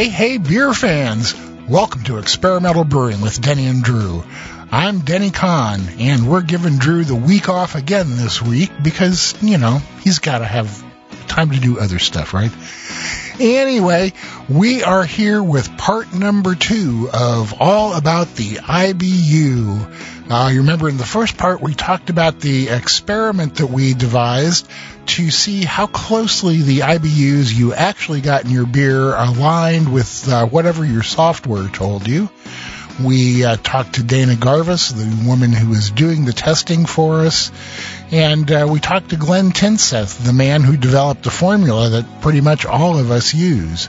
Hey, hey, beer fans! Welcome to Experimental Brewing with Denny and Drew. I'm Denny Conn, and we're giving Drew the week off again this week because, you know, he's got to have time to do other stuff, right? Anyway, we are here with part number two of All About the IBU. Uh, you remember in the first part we talked about the experiment that we devised to see how closely the IBUs you actually got in your beer aligned with uh, whatever your software told you. We uh, talked to Dana Garves, the woman who is doing the testing for us, and uh, we talked to Glenn Tinseth, the man who developed the formula that pretty much all of us use.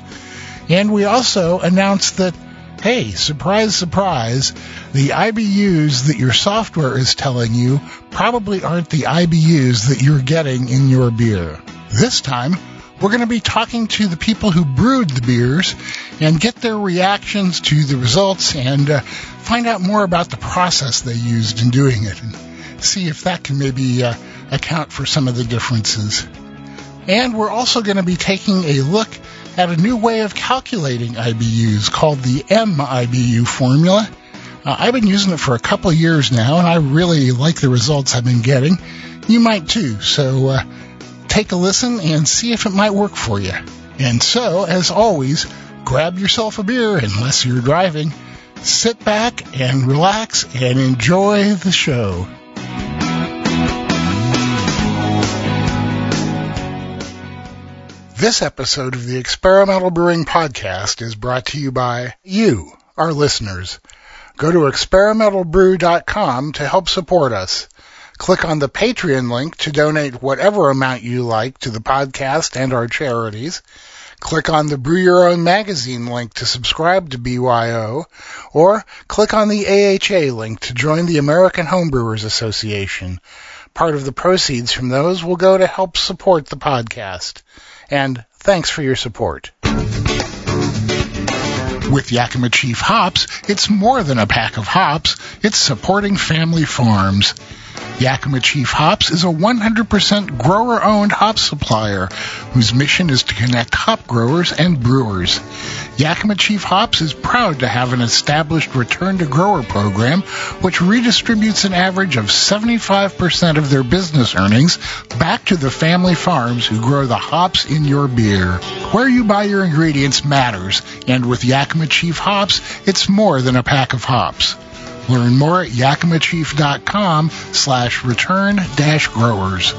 And we also announced that, hey, surprise, surprise, the IBUs that your software is telling you probably aren't the IBUs that you're getting in your beer. This time, we're going to be talking to the people who brewed the beers and get their reactions to the results and uh, find out more about the process they used in doing it and see if that can maybe uh, account for some of the differences. And we're also going to be taking a look at a new way of calculating IBUs called the MIBU formula. Uh, I've been using it for a couple years now, and I really like the results I've been getting. You might too, so uh, take a listen and see if it might work for you. And so, as always, grab yourself a beer unless you're driving, sit back and relax and enjoy the show. This episode of the Experimental Brewing Podcast is brought to you by you, our listeners. Go to experimentalbrew.com to help support us. Click on the Patreon link to donate whatever amount you like to the podcast and our charities. Click on the Brew Your Own magazine link to subscribe to BYO, or click on the AHA link to join the American Homebrewers Association. Part of the proceeds from those will go to help support the podcast. And thanks for your support. With Yakima Chief Hops, it's more than a pack of hops, it's supporting family farms. Yakima Chief Hops is a 100% grower-owned hop supplier whose mission is to connect hop growers and brewers. Yakima Chief Hops is proud to have an established return to grower program which redistributes an average of 75% of their business earnings back to the family farms who grow the hops in your beer. Where you buy your ingredients matters, and with Yakima Chief Hops, it's more than a pack of hops. Learn more at yakimachief.com slash return dash growers.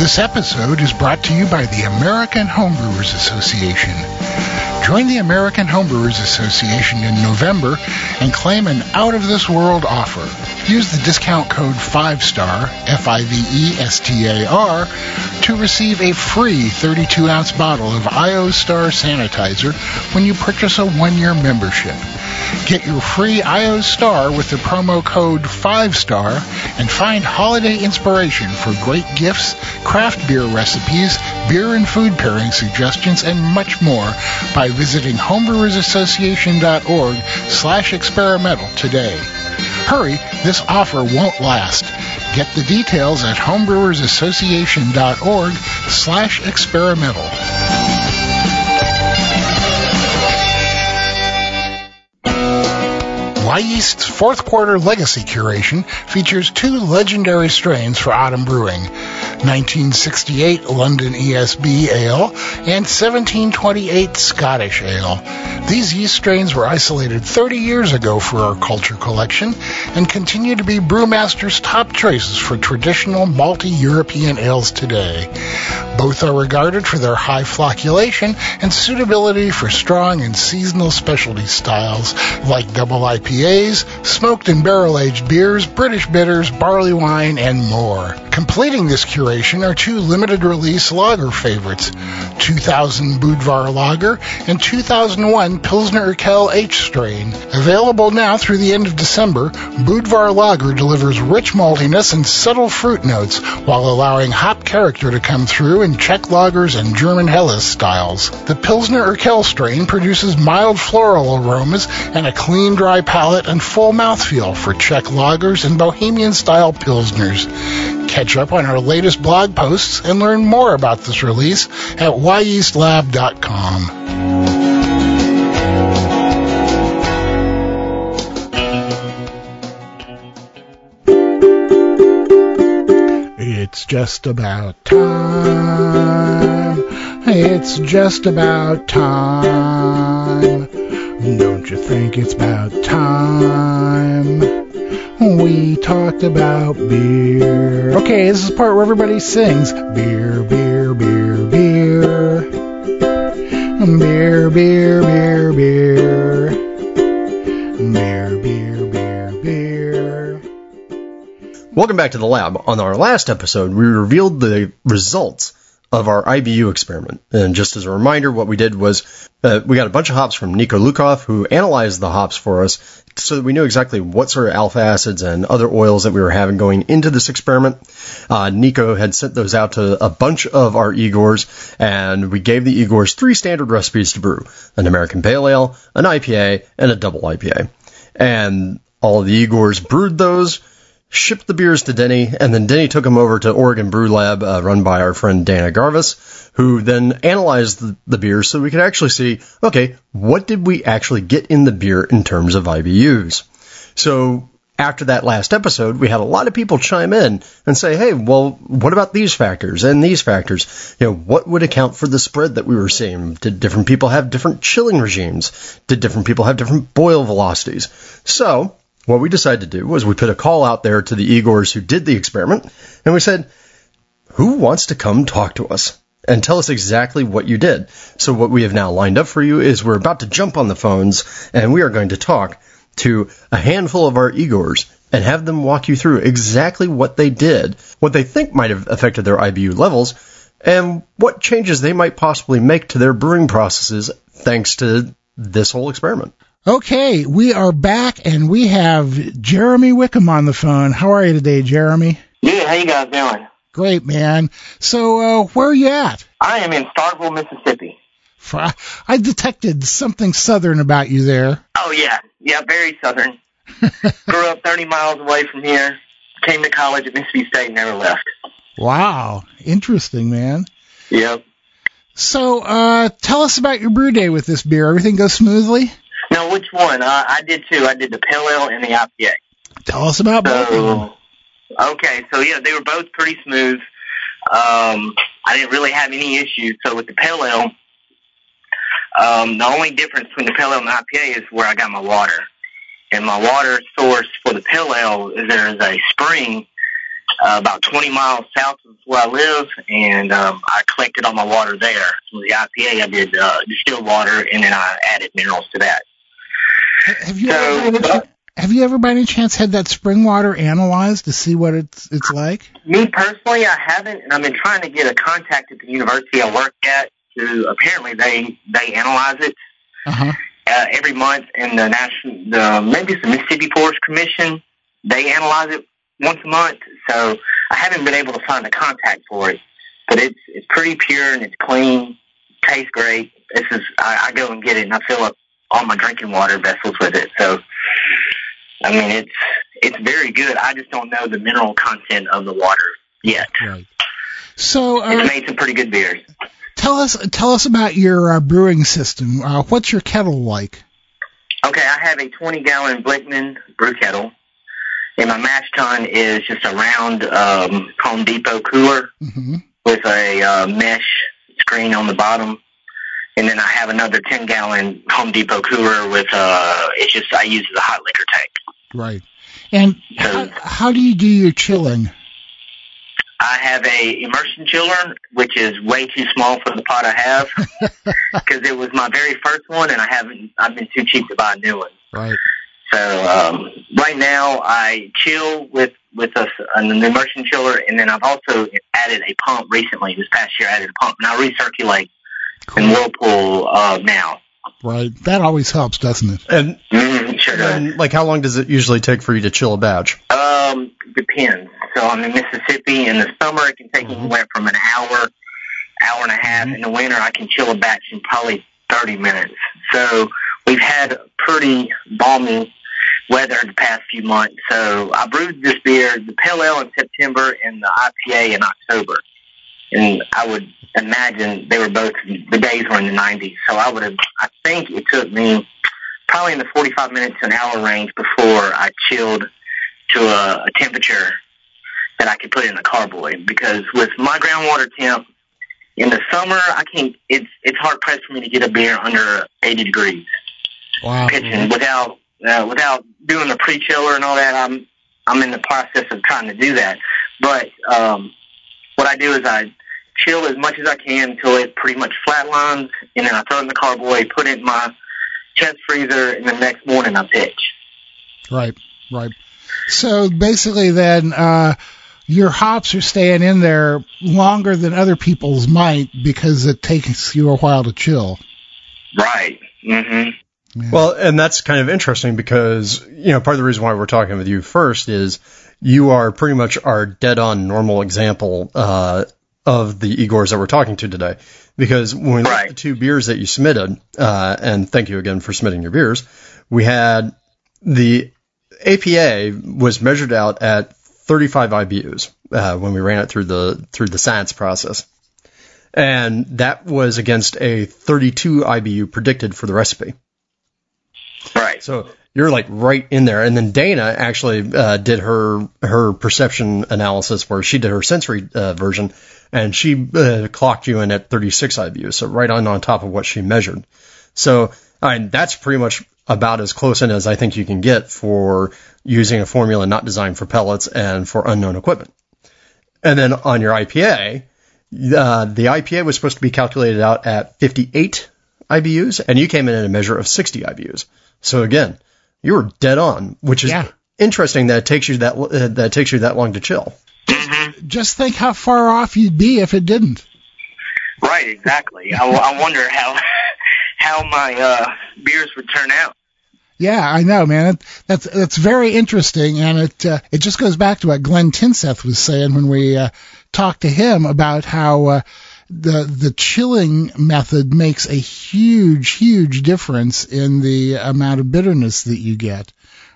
This episode is brought to you by the American Homebrewers Association. Join the American Homebrewers Association in November and claim an out-of-this-world offer. Use the discount code 5STAR, F-I-V-E-S-T-A-R, to receive a free 32-ounce bottle of IO Star sanitizer when you purchase a one-year membership. Get your free IO Star with the promo code 5STAR and find holiday inspiration for great gifts, craft beer recipes, beer and food pairing suggestions, and much more by visiting homebrewersassociation.org slash experimental today. Hurry, this offer won't last. Get the details at homebrewersassociation.org slash experimental. Wyeast's fourth quarter legacy curation features two legendary strains for autumn brewing 1968 London ESB Ale and 1728 Scottish Ale. These yeast strains were isolated 30 years ago for our culture collection and continue to be brewmasters' top choices for traditional malty European ales today. Both are regarded for their high flocculation and suitability for strong and seasonal specialty styles like double IPAs, smoked and barrel aged beers, British bitters, barley wine, and more. Completing this curation are two limited release lager favorites 2000 Budvar Lager and 2001 Pilsner Urquell H strain. Available now through the end of December, Budvar Lager delivers rich maltiness and subtle fruit notes while allowing hop character to come through in Czech lagers and German Helles styles. The Pilsner Urquell strain produces mild floral aromas and a clean, dry palate and full mouthfeel for Czech lagers and Bohemian style Pilsners. Catch up on our latest blog posts and learn more about this release at wyeastlab.com. It's just about time. It's just about time. Don't you think it's about time? We talked about beer. Okay, this is part where everybody sings beer, beer, beer, beer. Beer, beer, beer, beer. Beer, beer, beer, beer. Welcome back to the lab. On our last episode, we revealed the results of our IBU experiment. And just as a reminder, what we did was uh, we got a bunch of hops from Nico Lukov, who analyzed the hops for us so that we knew exactly what sort of alpha acids and other oils that we were having going into this experiment. Uh, Nico had sent those out to a bunch of our Igors, and we gave the Igors three standard recipes to brew an American Pale Ale, an IPA, and a double IPA. And all the Igors brewed those shipped the beers to Denny, and then Denny took them over to Oregon Brew Lab, uh, run by our friend Dana Garves, who then analyzed the, the beers so we could actually see, okay, what did we actually get in the beer in terms of IBUs? So after that last episode, we had a lot of people chime in and say, hey, well, what about these factors and these factors? You know, what would account for the spread that we were seeing? Did different people have different chilling regimes? Did different people have different boil velocities? So what we decided to do was we put a call out there to the Igors who did the experiment, and we said, who wants to come talk to us? And tell us exactly what you did. So what we have now lined up for you is we're about to jump on the phones and we are going to talk to a handful of our Igors and have them walk you through exactly what they did, what they think might have affected their IBU levels, and what changes they might possibly make to their brewing processes thanks to this whole experiment. Okay, we are back and we have Jeremy Wickham on the phone. How are you today, Jeremy? Good. How you guys doing? Great, man. So, uh, where are you at? I am in Starkville, Mississippi. I detected something southern about you there. Oh yeah, yeah, very southern. Grew up 30 miles away from here. Came to college at Mississippi State, never left. Wow, interesting, man. Yep. So, uh, tell us about your brew day with this beer. Everything goes smoothly? No, which one? Uh, I did two. I did the Pale Ale and the IPA. Tell us about both. So, okay, so yeah, they were both pretty smooth. Um, I didn't really have any issues. So with the Pale Ale, um, the only difference between the Pale Ale and the IPA is where I got my water. And my water source for the Pale Ale is there is a spring uh, about 20 miles south of where I live, and um, I collected all my water there. So the IPA, I did uh, distilled water, and then I added minerals to that. Have you, so, ever, uh, have you ever by any chance had that spring water analyzed to see what it's it's like? Me personally, I haven't, and I've been trying to get a contact at the university I work at. To apparently they they analyze it uh-huh. uh, every month, and the national the maybe it's the Mississippi Forest Commission they analyze it once a month. So I haven't been able to find a contact for it, but it's it's pretty pure and it's clean, tastes great. This is I, I go and get it and I fill up all my drinking water vessels with it. So, I mean, it's it's very good. I just don't know the mineral content of the water yet. Right. So uh, it's made some pretty good beers. Tell us tell us about your uh, brewing system. Uh, what's your kettle like? Okay, I have a 20 gallon Blichmann brew kettle, and my mash tun is just a round um, Home Depot cooler mm-hmm. with a uh, mesh screen on the bottom and then I have another 10 gallon Home Depot cooler with uh it's just I use as a hot liquor tank. Right. And so, how, how do you do your chilling? I have a immersion chiller, which is way too small for the pot I have, because it was my very first one, and I haven't. I've been too cheap to buy a new one. Right. So um, right now I chill with with a, an immersion chiller, and then I've also added a pump recently. This past year, I added a pump, and I recirculate in Whirlpool uh, now. Right. That always helps, doesn't it? And, Mm, sure does. and like, how long does it usually take for you to chill a batch? Um, depends. So I'm in Mississippi. In the summer, it can take Mhm. anywhere from an hour, hour and a half. Mhm. In the winter, I can chill a batch in probably 30 minutes. So we've had pretty balmy weather the past few months. So I brewed this beer, the Pale Ale in September and the IPA in October. And I would imagine they were both, the days were in the 90s. So I would have, I think it took me probably in the 45 minutes to an hour range before I chilled to a, a temperature that I could put in a carboy. Because with my groundwater temp in the summer, I can't. It's it's hard pressed for me to get a beer under 80 degrees Wow. pitching without uh, without doing the pre chiller and all that. I'm I'm in the process of trying to do that. But um, what I do is I chill as much as I can until it pretty much flatlines, and then I throw it in the carboy, put it in my chest freezer, and the next morning I pitch. Right. Right. So basically, then uh, your hops are staying in there longer than other people's might because it takes you a while to chill. Right. hmm Well, and that's kind of interesting because, you know, part of the reason why we're talking with you first is you are pretty much our dead on normal example, uh, of the Igors that we're talking to today. Because when we looked at Right. the two beers that you submitted, uh, and thank you again for submitting your beers, we had the APA was measured out at 35 IBUs, uh, when we ran it through the, through the science process. And that was against a 32 IBU predicted for the recipe. Right. So you're like right in there. And then Dana actually uh, did her her perception analysis where she did her sensory uh, version, and she uh, clocked you in at 36 IBU, so right on on top of what she measured. So I mean, that's pretty much about as close in as I think you can get for using a formula not designed for pellets and for unknown equipment. And then on your IPA, uh, the IPA was supposed to be calculated out at 58 IBUs, and you came in at a measure of 60 IBUs. So again, you were dead on, which is Yeah. interesting that it takes you that uh, that takes you that long to chill. Just think how far off you'd be if it didn't. Right. Exactly. I, I wonder how how my uh, beers would turn out. Yeah, I know, man. It, that's that's very interesting, and it uh, it just goes back to what Glenn Tinseth was saying when we uh, talked to him about how uh, the the chilling method makes a huge, huge difference in the amount of bitterness that you get.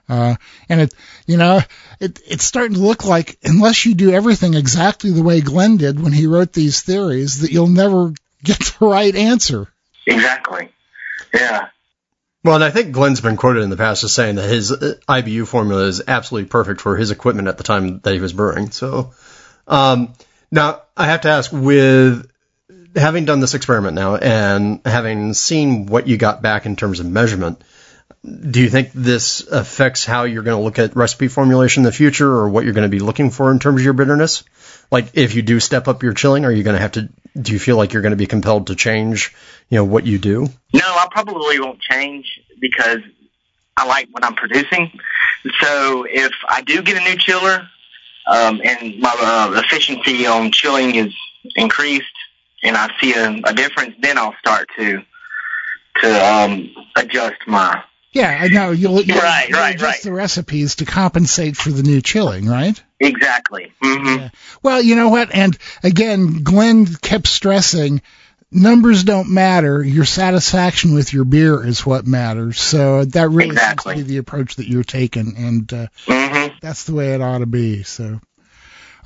Uh, and it, you know, it, it's starting to look like unless you do everything exactly the way Glenn did when he wrote these theories, that you'll never get the right answer. Exactly. Yeah. Well, and I think Glenn's been quoted in the past as saying that his uh, IBU formula is absolutely perfect for his equipment at the time that he was brewing. So, um, now I have to ask, with having done this experiment now and having seen what you got back in terms of measurement, do you think this affects how you're going to look at recipe formulation in the future or what you're going to be looking for in terms of your bitterness? Like if you do step up your chilling, are you going to have to, do you feel like you're going to be compelled to change, you know, what you do? No, I probably won't change because I like what I'm producing. So if I do get a new chiller, um, and my uh, efficiency on chilling is increased, and I see a, a difference, then I'll start to to um, adjust my. Yeah, I know. You'll, you'll, Right, you'll right, adjust right. the recipes to compensate for the new chilling, right? Exactly. hmm Yeah. Well, you know what? And again, Glenn kept stressing numbers don't matter. Your satisfaction with your beer is what matters. So that really Exactly. seems to be the approach that you're taking, and uh, hmm that's the way it ought to be. So,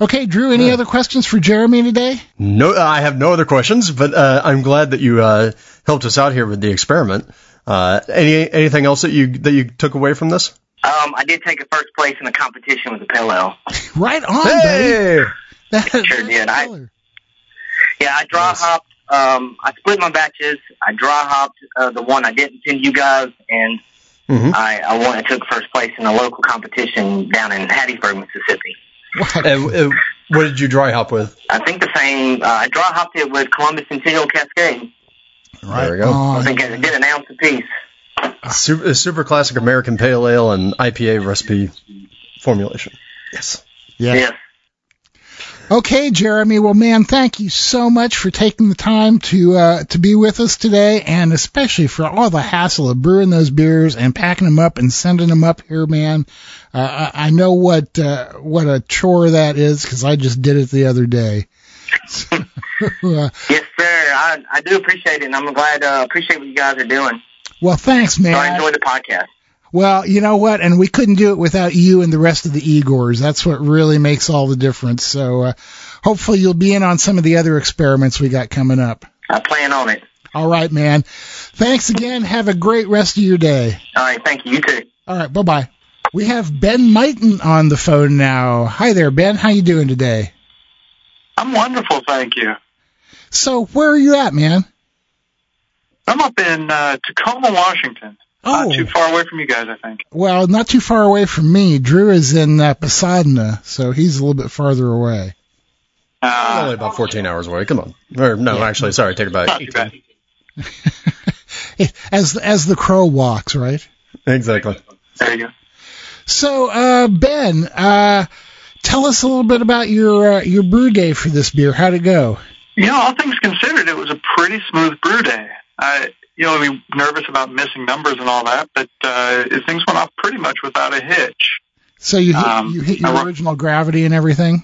okay, Drew. Any other questions for Jeremy today? No, I have no other questions, but uh, I'm glad that you uh, helped us out here with the experiment. Uh, any anything else that you that you took away from this? Um, I did take a first place in a competition with a pillow. Right on, buddy. Hey, That, Sure did. I- Yeah, I dry Nice. hopped. Um, I split my batches. I dry hopped uh, the one I didn't send you guys, and Mhm. I, I won. I took first place in a local competition down in Hattiesburg, Mississippi. Wow. And, uh, what did you dry hop with? I think the same. Uh, I dry hopped it with Columbus Centennial Cascade. Right There we go. I think I did an ounce apiece. Super, super classic American Pale Ale and IPA recipe formulation. Yes. Yeah. Yes. Okay, Jeremy. Well, man, thank you so much for taking the time to uh, to be with us today, and especially for all the hassle of brewing those beers and packing them up and sending them up here, man. Uh, I I know what uh, what a chore that is because I just did it the other day. Uh, Yes, sir. I, I do appreciate it, and I'm glad, uh, appreciate what you guys are doing. well, thanks, So I man. enjoy the podcast. Well, you know what? And we couldn't do it without you and the rest of the Igors. That's what really makes all the difference. So uh, hopefully you'll be in on some of the other experiments we got coming up. I plan on it. All right, man. Thanks again. Have a great rest of your day. All right. Thank you. You too. All right, bye bye. We have Ben Mighton on the phone now. Hi there, Ben. How you doing today? I'm wonderful, thank you. So where are you at, man? I'm up in uh, Tacoma, Washington. Oh, Not too far away from you guys, I think. well, not too far away from me. Drew is in uh, Pasadena, so he's a little bit farther away. Only Uh, about 14 hours away. Come on. Or no, actually, sorry, take it back. not too bad. 18. as as the crow walks, right? Exactly. There you go. So, uh, Ben, uh, tell us a little bit about your uh, your brew day for this beer. How'd it go? You know, all things considered, it was a pretty smooth brew day. I, you know, we nervous about missing numbers and all that, but uh, things went off pretty much without a hitch. So you hit, Um, you hit your wa- original gravity and everything.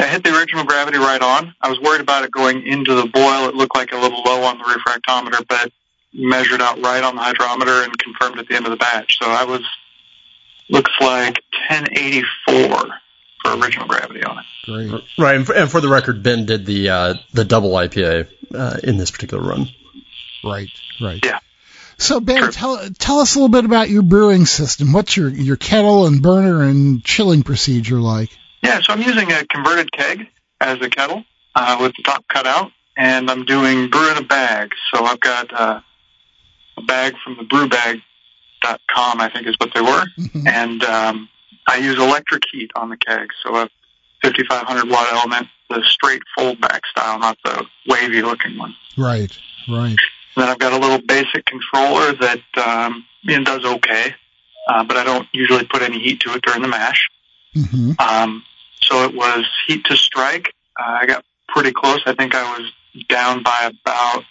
I hit the original gravity right on. I was worried about it going into the boil. It looked like a little low on the refractometer, but measured out right on the hydrometer and confirmed at the end of the batch. So I was looks like 1084 for original gravity on it. Great. Right, and for, and for the record, Ben did the uh, the double IPA uh, in this particular run. Right. Right. Yeah. So Ben, tell tell us a little bit about your brewing system. What's your your kettle and burner and chilling procedure like? Yeah, so I'm using a converted keg as a kettle uh, with the top cut out, and I'm doing brew in a bag. So I've got uh, a bag from the brewbag.com, I think is what they were, Mhm. and um, I use electric heat on the keg. So a 5500 watt element, the straight fold back style, not the wavy looking one. right. Right. Then I've got a little basic controller that um, you know, does okay, uh, but I don't usually put any heat to it during the mash. hmm Um, so it was heat to strike. Uh, I got pretty close. I think I was down by about,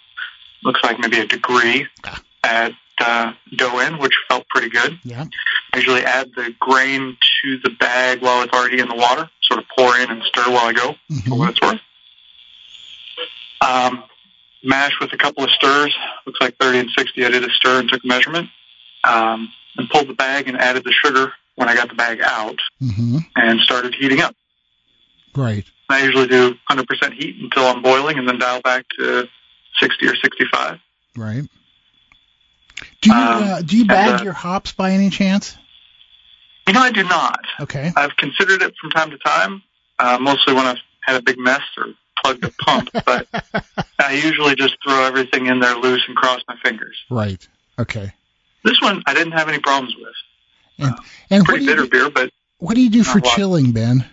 looks like maybe a degree Ah. at uh, dough in, which felt pretty good. Yeah. I usually add the grain to the bag while it's already in the water, sort of pour in and stir while I go, for hmm what it's worth. Um, mash with a couple of stirs. Looks like 30 and 60. I did a stir and took a measurement. Um, and pulled the bag and added the sugar when I got the bag out hmm and started heating up. Great. I usually do 100% heat until I'm boiling and then dial back to 60 or 65. Right. Do you Um, uh, do you bag uh, your hops by any chance? You know, I do not. Okay. I've considered it from time to time, uh, mostly when I've had a big mess or plugged the pump, but I usually just throw everything in there loose and cross my fingers. right. Okay. This one I didn't have any problems with. And what do Pretty bitter do, beer, but what do you do for Not a lot. chilling, Ben?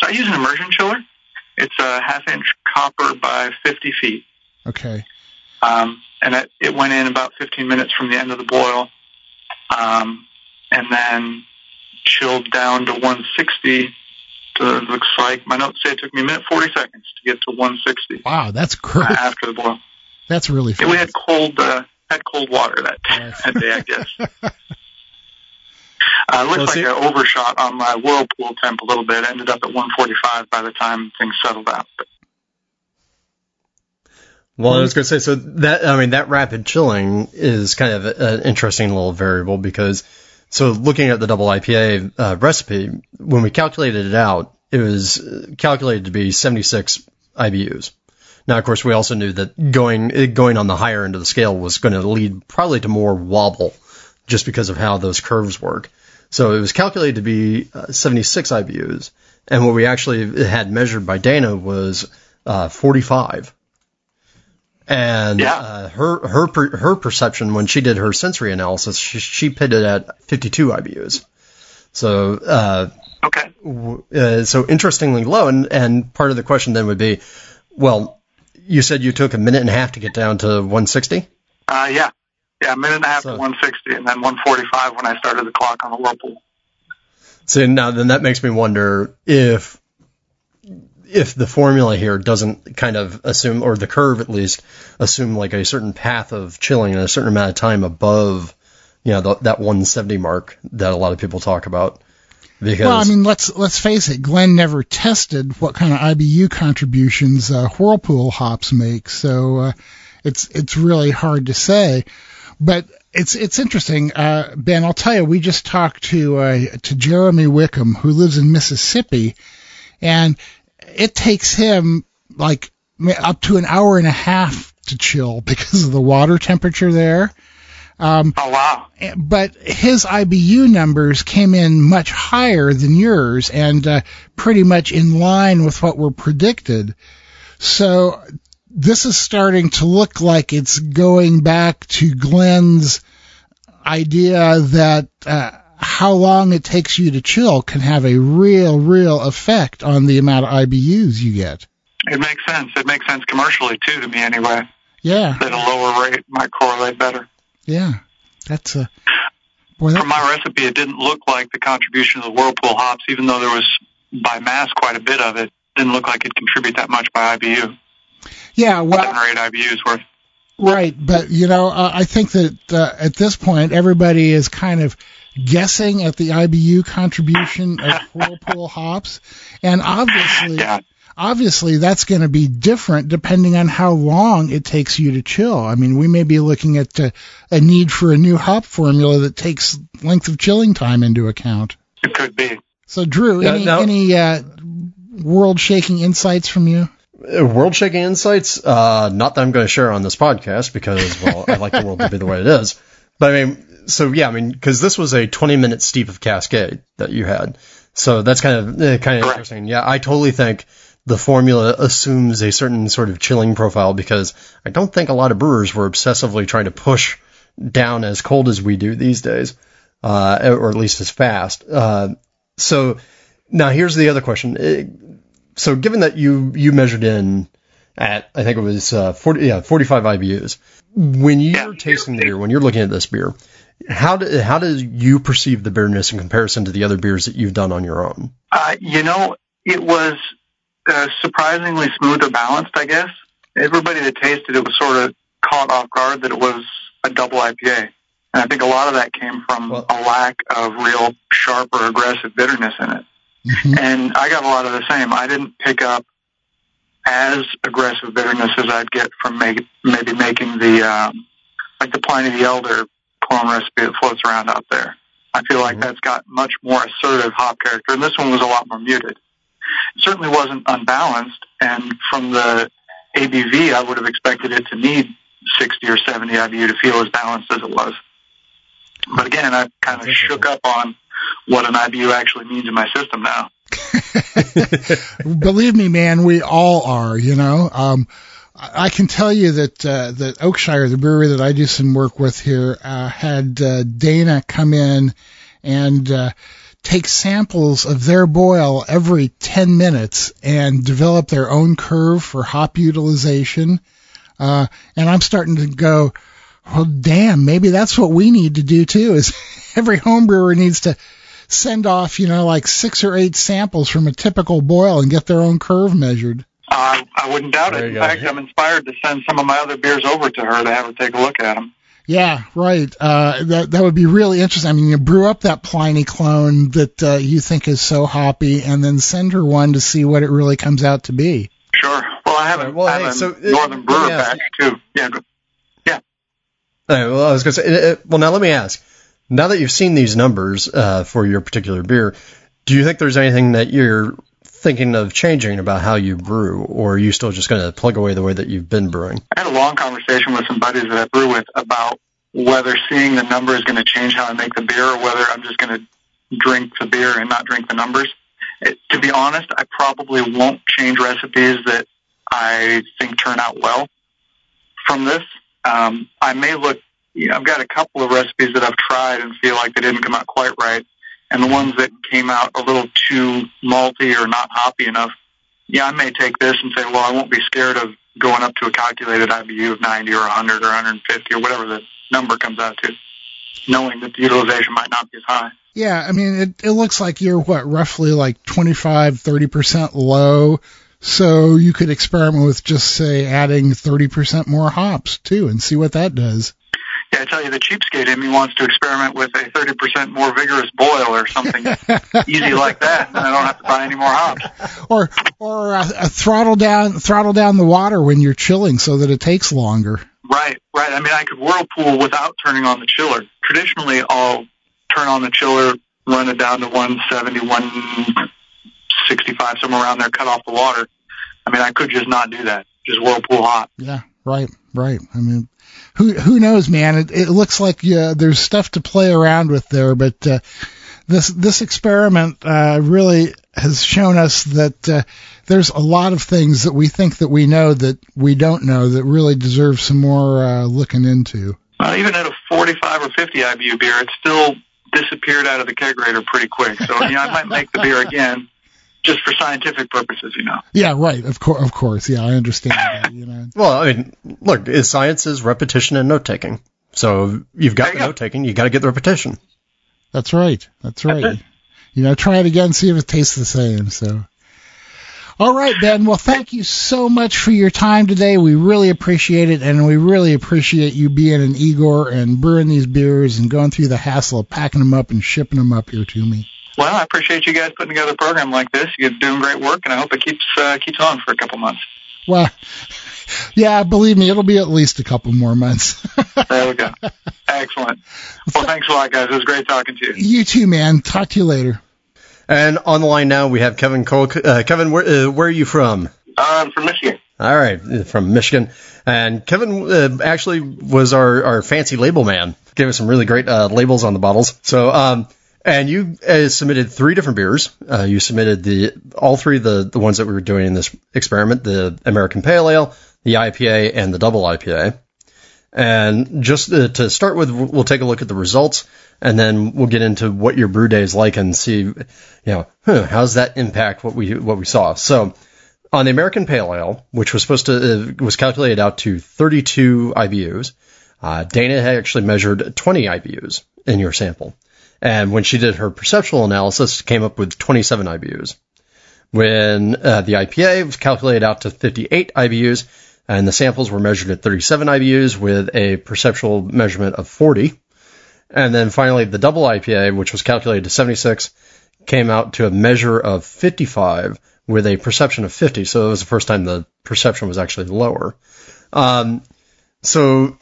so I use an immersion chiller. It's a half inch copper by 50 feet. Okay. Um, and it, it went in about 15 minutes from the end of the boil, um, and then chilled down to 160. To, it looks like my notes say it took me a minute 40 seconds to get to 160 Wow, that's uh, great. after the boil. That's really Yeah, we had cold uh, had cold water that, Right. that day, I guess. Uh, it looked Well, like see- I overshot on my whirlpool temp a little bit. Ended up at 145 by the time things settled out. But Well, I was going to say, so that, I mean, that rapid chilling is kind of an interesting little variable because, so looking at the double IPA uh, recipe, when we calculated it out, it was calculated to be 76 IBUs. Now, of course, we also knew that going going on the higher end of the scale was going to lead probably to more wobble, just because of how those curves work. So it was calculated to be uh, 76 IBUs, and what we actually had measured by Dana was uh, 45. And Yeah. uh, her her per, her perception when she did her sensory analysis, she, she pitted it at 52 IBUs. So uh, okay, w- uh, so interestingly low. And, and part of the question then would be, well, you said you took a minute and a half to get down to 160. uh, yeah, Yeah, a minute and a half So- to 160, and then 145 when I started the clock on the Whirlpool. So now then that makes me wonder if if the formula here doesn't kind of assume, or the curve at least, assume like a certain path of chilling and a certain amount of time above, you know, the, that 170 mark that a lot of people talk about. Because Well, I mean, let's let's face it. Glenn never tested what kind of IBU contributions uh, Whirlpool hops make, so uh, it's it's really hard to say. But it's it's interesting, uh, Ben. I'll tell you, we just talked to uh, to Jeremy Wickham, who lives in Mississippi, and it takes him like up to an hour and a half to chill because of the water temperature there. Um, Oh wow! but his IBU numbers came in much higher than yours and uh, pretty much in line with what were predicted. So this is starting to look like it's going back to Glenn's idea that uh, how long it takes you to chill can have a real, real effect on the amount of IBUs you get. It makes sense. It makes sense commercially too, to me anyway. Yeah, That a lower rate might correlate better. yeah, that's a boy. That, From my recipe, it didn't look like the contribution of the Whirlpool hops, even though there was by mass quite a bit of it. Didn't look like it'd contribute that much by IBU. yeah, well, Seven or eight IBUs worth. Right, but you know, uh, I think that uh, at this point everybody is kind of guessing at the IBU contribution of Whirlpool hops, and obviously, Yeah. obviously that's going to be different depending on how long it takes you to chill. I mean, we may be looking at uh, a need for a new hop formula that takes length of chilling time into account. It could be. So, Drew, Yeah, any now- any uh, world-shaking insights from you? world shaking insights, uh, not that I'm going to share on this podcast because, well, I like the world to be the way it is. But I mean, so yeah, I mean, because this was a 20 minute steep of Cascade that you had. So that's kind of, eh, kind of Correct. interesting. Yeah, I totally think the formula assumes a certain sort of chilling profile because I don't think a lot of brewers were obsessively trying to push down as cold as we do these days, uh, or at least as fast. Uh, so now here's the other question. Eh, so given that you you measured in at I think it was uh, 40 yeah 45 IBUs when you're tasting the beer when you're looking at this beer how do how do you perceive the bitterness in comparison to the other beers that you've done on your own Uh, you know, it was uh, surprisingly smooth or balanced, I guess. Everybody that tasted it was sort of caught off guard that it was a double IPA. And I think a lot of that came from Well- a lack of real sharp or aggressive bitterness in it. Mhm. And I got a lot of the same. I didn't pick up as aggressive bitterness as I'd get from make, maybe making the, um, like the Pliny the Elder clone recipe that floats around out there. I feel like Mhm. that's got much more assertive hop character, and this one was a lot more muted. It certainly wasn't unbalanced, and from the ABV, I would have expected it to need 60 or 70 IBU to feel as balanced as it was. But again, I've kind of shook up on what an IBU actually means in my system now. Believe me, man, we all are. You know, um, I can tell you that uh, that Oakshire, the brewery that I do some work with here, uh, had uh, Dana come in and uh, take samples of their boil every 10 minutes and develop their own curve for hop utilization. Uh, and I'm starting to go, well, damn, maybe that's what we need to do too. Is every home brewer needs to send off, you know, like six or eight samples from a typical boil and get their own curve measured. Uh, I wouldn't doubt There it. In you go. fact, I'm inspired to send some of my other beers over to her to have her take a look at them. Yeah, right. Uh, that that would be really interesting. I mean, you brew up that Pliny clone that uh, you think is so hoppy, and then send her one to see what it really comes out to be. Sure. Well, I have, a, well, I have hey, a so, Northern let Brewer me ask- batch too. Yeah. Go. All right, well, I was going to say, well, now let me ask. Now that you've seen these numbers uh, for your particular beer, do you think there's anything that you're thinking of changing about how you brew, or are you still just going to plug away the way that you've been brewing? I had a long conversation with some buddies that I brew with about whether seeing the number is going to change how I make the beer or whether I'm just going to drink the beer and not drink the numbers. It, to be honest, I probably won't change recipes that I think turn out well from this. Um, I may look, you know, I've got a couple of recipes that I've tried and feel like they didn't come out quite right. And the ones that came out a little too malty or not hoppy enough, yeah, I may take this and say, well, I won't be scared of going up to a calculated IBU of 90 or 100 or 150 or whatever the number comes out to, knowing that the utilization might not be as high. Yeah, I mean, it, it looks like you're what, roughly like 25, 30% low. So you could experiment with just say adding 30% more hops too and see what that does. I tell you, the cheapskate in me wants to experiment with a 30% more vigorous boil or something easy like that, and I don't have to buy any more hops. Or, or uh, uh, throttle down, throttle down the water when you're chilling so that it takes longer. Right, right. I mean, I could whirlpool without turning on the chiller. Traditionally, I'll turn on the chiller, run it down to 170, 165, somewhere around there, cut off the water. I mean, I could just not do that. Just whirlpool hot. Yeah, right, right. I mean, who who knows, man? It, it looks like uh, there's stuff to play around with there, but uh, this this experiment uh, really has shown us that uh, there's a lot of things that we think that we know that we don't know that really deserve some more uh, looking into. Uh, even at a 45 or 50 IBU beer, it still disappeared out of the kegerator pretty quick. So know, I might make the beer again just for scientific purposes, you know. Yeah, right. Of course, of course. Yeah, I understand that. You know. Well, I mean, look, science is repetition and note taking. So you've got There the go. note taking, you got to get the repetition. That's right. That's right. it. You know, try it again, see if it tastes the same. So. All right, Ben. Well, thank you so much for your time today. We really appreciate it, and we really appreciate you being an Igor and brewing these beers and going through the hassle of packing them up and shipping them up here to me. Well, I appreciate you guys putting together a program like this. You're doing great work, and I hope it keeps uh, keeps on for a couple months. Well, yeah, believe me, it'll be at least a couple more months. There we go. Excellent. Well, thanks a lot, guys. It was great talking to you. you too, man. Talk to you later. And on the line now we have Kevin Cole. Uh, Kevin, where, uh, where are you from? Um, from Michigan. All right, from Michigan. And Kevin uh, actually was our, our fancy label man. Gave us some really great uh, labels on the bottles. So, um, and you uh, submitted three different beers. Uh, you submitted the all three of the the ones that we were doing in this experiment: the American Pale Ale, the IPA, and the Double IPA. And just uh, to start with, we'll take a look at the results, and then we'll get into what your brew day is like and see, you know, huh, how's that impact what we what we saw. So, on the American Pale Ale, which was supposed to uh, was calculated out to 32 IBUs, uh, Dana actually measured 20 IBUs in your sample, and when she did her perceptual analysis, came up with 27 IBUs. When uh, the IPA was calculated out to 58 IBUs, and the samples were measured at 37 IBUs with a perceptual measurement of 40. And then finally, the double IPA, which was calculated to 76, came out to a measure of 55 with a perception of 50. So it was the first time the perception was actually lower. Um, so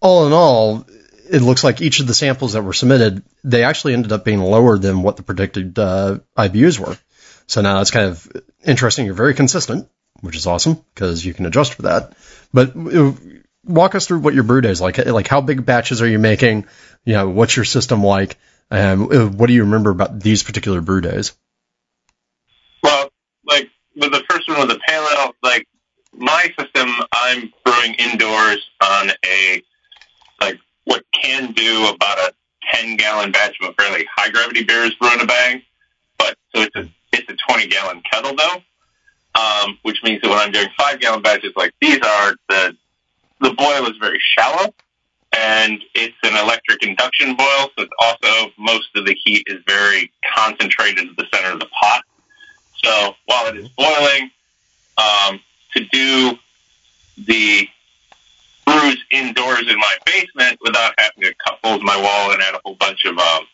all in all, it looks like each of the samples that were submitted, they actually ended up being lower than what the predicted uh, IBUs were. So now it's kind of interesting. You're very consistent, which is awesome because you can adjust for that. But uh, walk us through what your brew day is like. Like how big batches are you making? You know, what's your system like? And uh, what do you remember about these particular brew days? Well, like with the first one with the pale ale, like my system, I'm brewing indoors on a what can do about a 10 gallon batch of a fairly high gravity beers brew in a bag, but so it's a it's a 20 gallon kettle though, um, which means that when I'm doing five gallon batches like these are, the the boil is very shallow. And it's an electric induction boil, so it's also most of the heat is very concentrated at the center of the pot. So while it is boiling, um, to do the brews indoors in my basement without having to cut holes in my wall and add a whole bunch of um,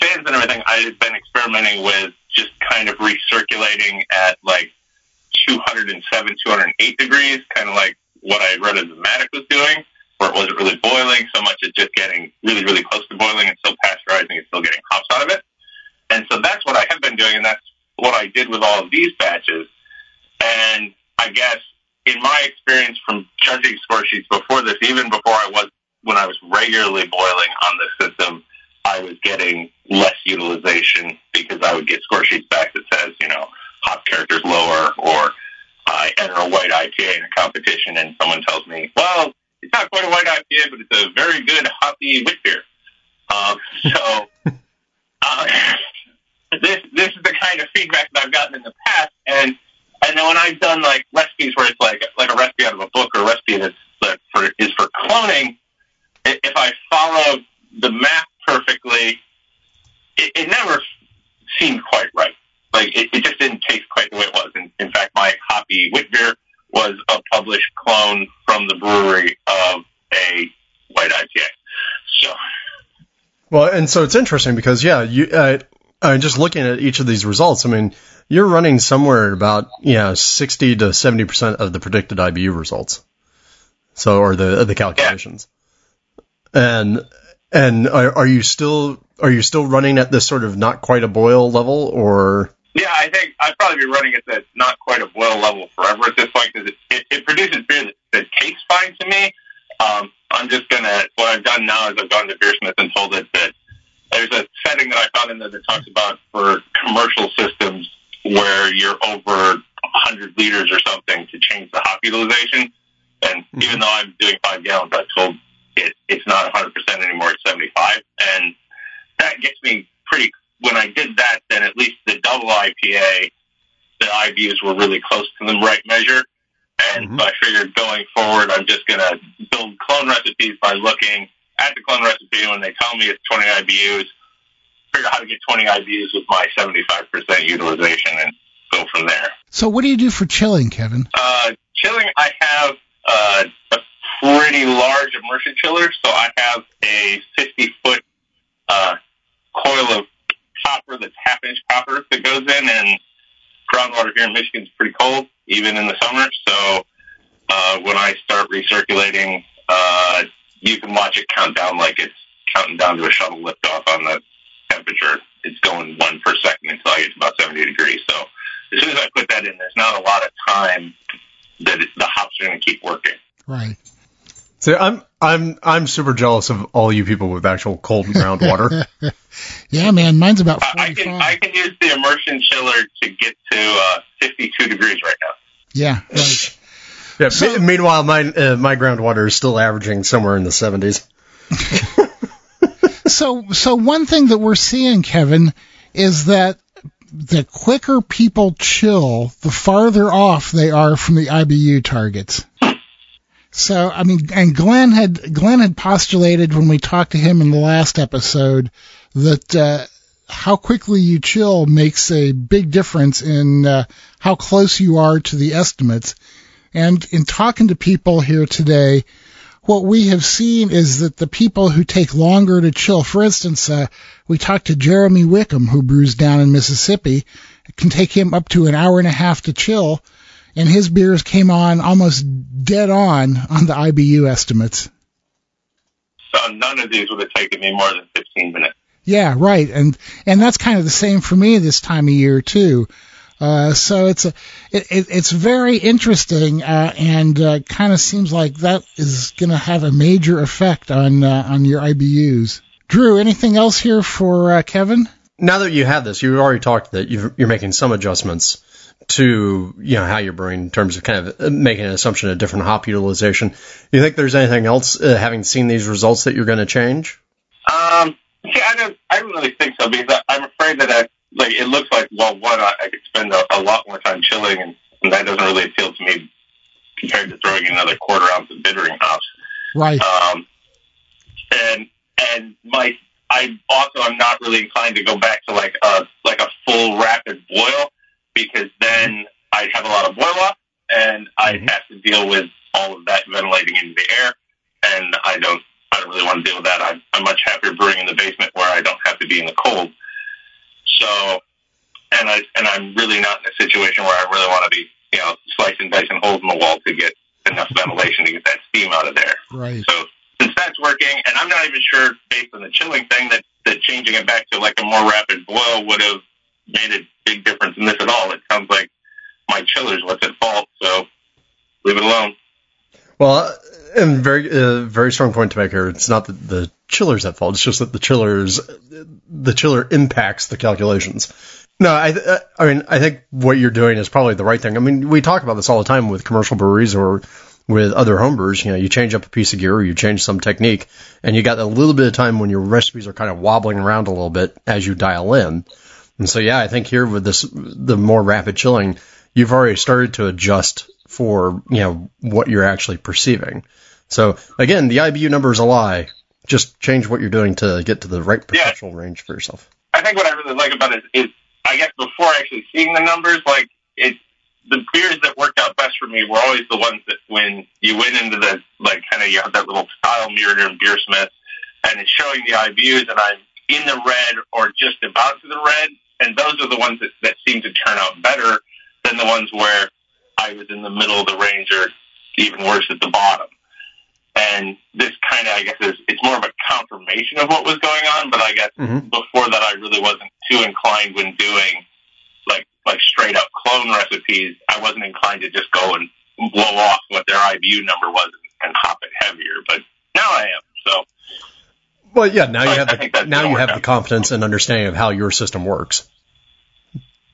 fans and everything, I've been experimenting with just kind of recirculating at like 207, 208 degrees, kind of like what I read as the Matic was doing, where it wasn't really boiling so much as just getting really, really close to boiling and still pasteurizing and still getting hops out of it. And so that's what I have been doing, and that's what I did with all of these batches. And I guess in my experience from judging score sheets before this, even before I was when I was regularly boiling on this system, I was getting less utilization because I would get score sheets back that says, you know, hop characters lower or I enter a white IPA in a competition and someone tells me, well, it's not quite a white IPA, but it's a very good hoppy wit beer. Um, so uh, this this is the kind of feedback that I've gotten in the past, and and then when I've done like recipes where it's like like a recipe out of a book or a recipe that's that for is for cloning, if I follow the math perfectly, it, it never seemed quite right. Like it, it just didn't taste quite the way it was. In, in fact, my hoppy wheat beer was a published clone from the brewery of a white IPA. So Well, and so it's interesting because yeah, you uh, uh, just looking at each of these results, I mean, you're running somewhere about you know 60 to 70 percent of the predicted IBU results. So or the the calculations. And and are, are you still are you still running at this sort of not quite a boil level or yeah, I think I'd probably be running at that not quite a boil level forever at this point because it, it, it produces beer that, that tastes fine to me. Um, I'm just gonna what I've done now is I've gone to Beersmith and told it that there's a setting that I found in there that talks about for commercial systems where you're over 100 liters or something to change the hop utilization. And even though I'm doing five gallons, I told it it's not 100% anymore; it's 75, and that gets me pretty. When I did that, then at least the double IPA, the IBUs were really close to the right measure. And Mhm. so I figured going forward, I'm just going to build clone recipes by looking at the clone recipe when they tell me it's 20 IBUs, figure out how to get 20 IBUs with my 75% utilization and go from there. So what do you do for chilling, Kevin? Uh, chilling, I have uh, a pretty large immersion chiller, so I have a 50 foot uh, coil of copper that's half inch copper that goes in, and groundwater here in Michigan is pretty cold, even in the summer. So uh, when I start recirculating, uh, you can watch it count down like it's counting down to a shuttle liftoff on the temperature. It's going one per second until I get to about 70 degrees. So as soon as I put that in, there's not a lot of time that it, the hops are going to keep working. Right. So I'm I'm I'm super jealous of all you people with actual cold groundwater. Yeah, man, mine's about I I can I can use the immersion chiller to get to uh, 52 degrees right now. yeah, right. yeah. So- meanwhile, my uh, my groundwater is still averaging somewhere in the 70s. So, so one thing that we're seeing, Kevin, is that the quicker people chill, the farther off they are from the IBU targets. So, I mean, and Glenn had Glenn had postulated when we talked to him in the last episode that uh, how quickly you chill makes a big difference in uh, how close you are to the estimates. And in talking to people here today, what we have seen is that the people who take longer to chill, for instance, uh, we talked to Jeremy Wickham, who brews down in Mississippi. It can take him up to an hour and a half to chill, and his beers came on almost dead on on the IBU estimates. So none of these would have taken me more than 15 minutes. Yeah, right, and and that's kind of the same for me this time of year too. Uh, so it's a, it, it, it's very interesting, uh, and uh, kind of seems like that is going to have a major effect on uh, on your IBUs. Drew, anything else here for uh, Kevin? Now that you have this, you've already talked that you've, you're making some adjustments to you know how you're brewing in terms of kind of making an assumption of different hop utilization. You think there's anything else, uh, having seen these results, that you're going to change? Um, see, I don't, I don't really think so because I, I'm afraid that I, like it looks like well, one I, I could spend a, a lot more time chilling, and, and that doesn't really appeal to me compared to throwing another quarter ounce of bittering hops. Right. Um, and and my I also I'm not really inclined to go back to like a like a full rapid boil because then I'd have a lot of boil off and I'd Mhm. have to deal with all of that ventilating into the air and I don't I don't really want to deal with that. I'm, I'm much happier brewing in the basement where I don't have to be in the cold. So and I and I'm really not in a situation where I really want to be you know slicing dicing holes in the wall to get enough ventilation to get that steam out of there. Right. So since that's working, and I'm not even sure based on the chilling thing that, that changing it back to like a more rapid boil would have made a big difference in this at all. It sounds like my chiller's what's at fault, so leave it alone. Well, uh, and very uh, very strong point to make here. It's not that the chiller's at fault. It's just that the chiller's the chiller impacts the calculations. No, I I mean I think what you're doing is probably the right thing. I mean we talk about this all the time with commercial breweries or with other homebrewers. You know, you change up a piece of gear or you change some technique, and you got a little bit of time when your recipes are kind of wobbling around a little bit as you dial in. And so yeah, I think here with this the more rapid chilling, you've already started to adjust for you know what you're actually perceiving. So again, the IBU number is a lie. Just change what you're doing to get to the right perceptual range for yourself. I think what I really like about it is, is I guess before actually seeing the numbers, like it, the beers that worked out best for me were always the ones that when you went into the like kind of you have that little style mirror in Beersmith, and it's showing the IBUs, and I'm in the red or just about to the red, and those are the ones that that seem to turn out better than the ones where I was in the middle of the range or even worse at the bottom. And this kind of, I guess, is it's more of a confirmation of what was going on. But I guess Mhm. before that, I really wasn't too inclined when doing like like straight up clone recipes. I wasn't inclined to just go and blow off what their IBU number was and hop it heavier. But now I am. So Well, yeah. Now you have the now you have the confidence and understanding of how your system works.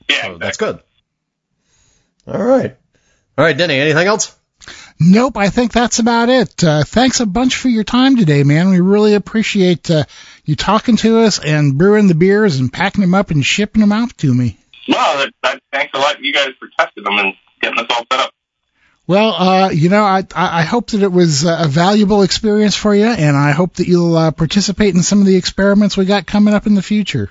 yeah, So that's good. All right. All right, Denny. Anything else? Nope, I think that's about it. Uh, thanks a bunch for your time today, man. We really appreciate uh, you talking to us and brewing the beers and packing them up and shipping them out to me. Well, that, that, thanks a lot, you guys, for testing them and getting us all set up. Well, uh, you know, I, I I hope that it was uh, a valuable experience for you, and I hope that you'll uh, participate in some of the experiments we got coming up in the future.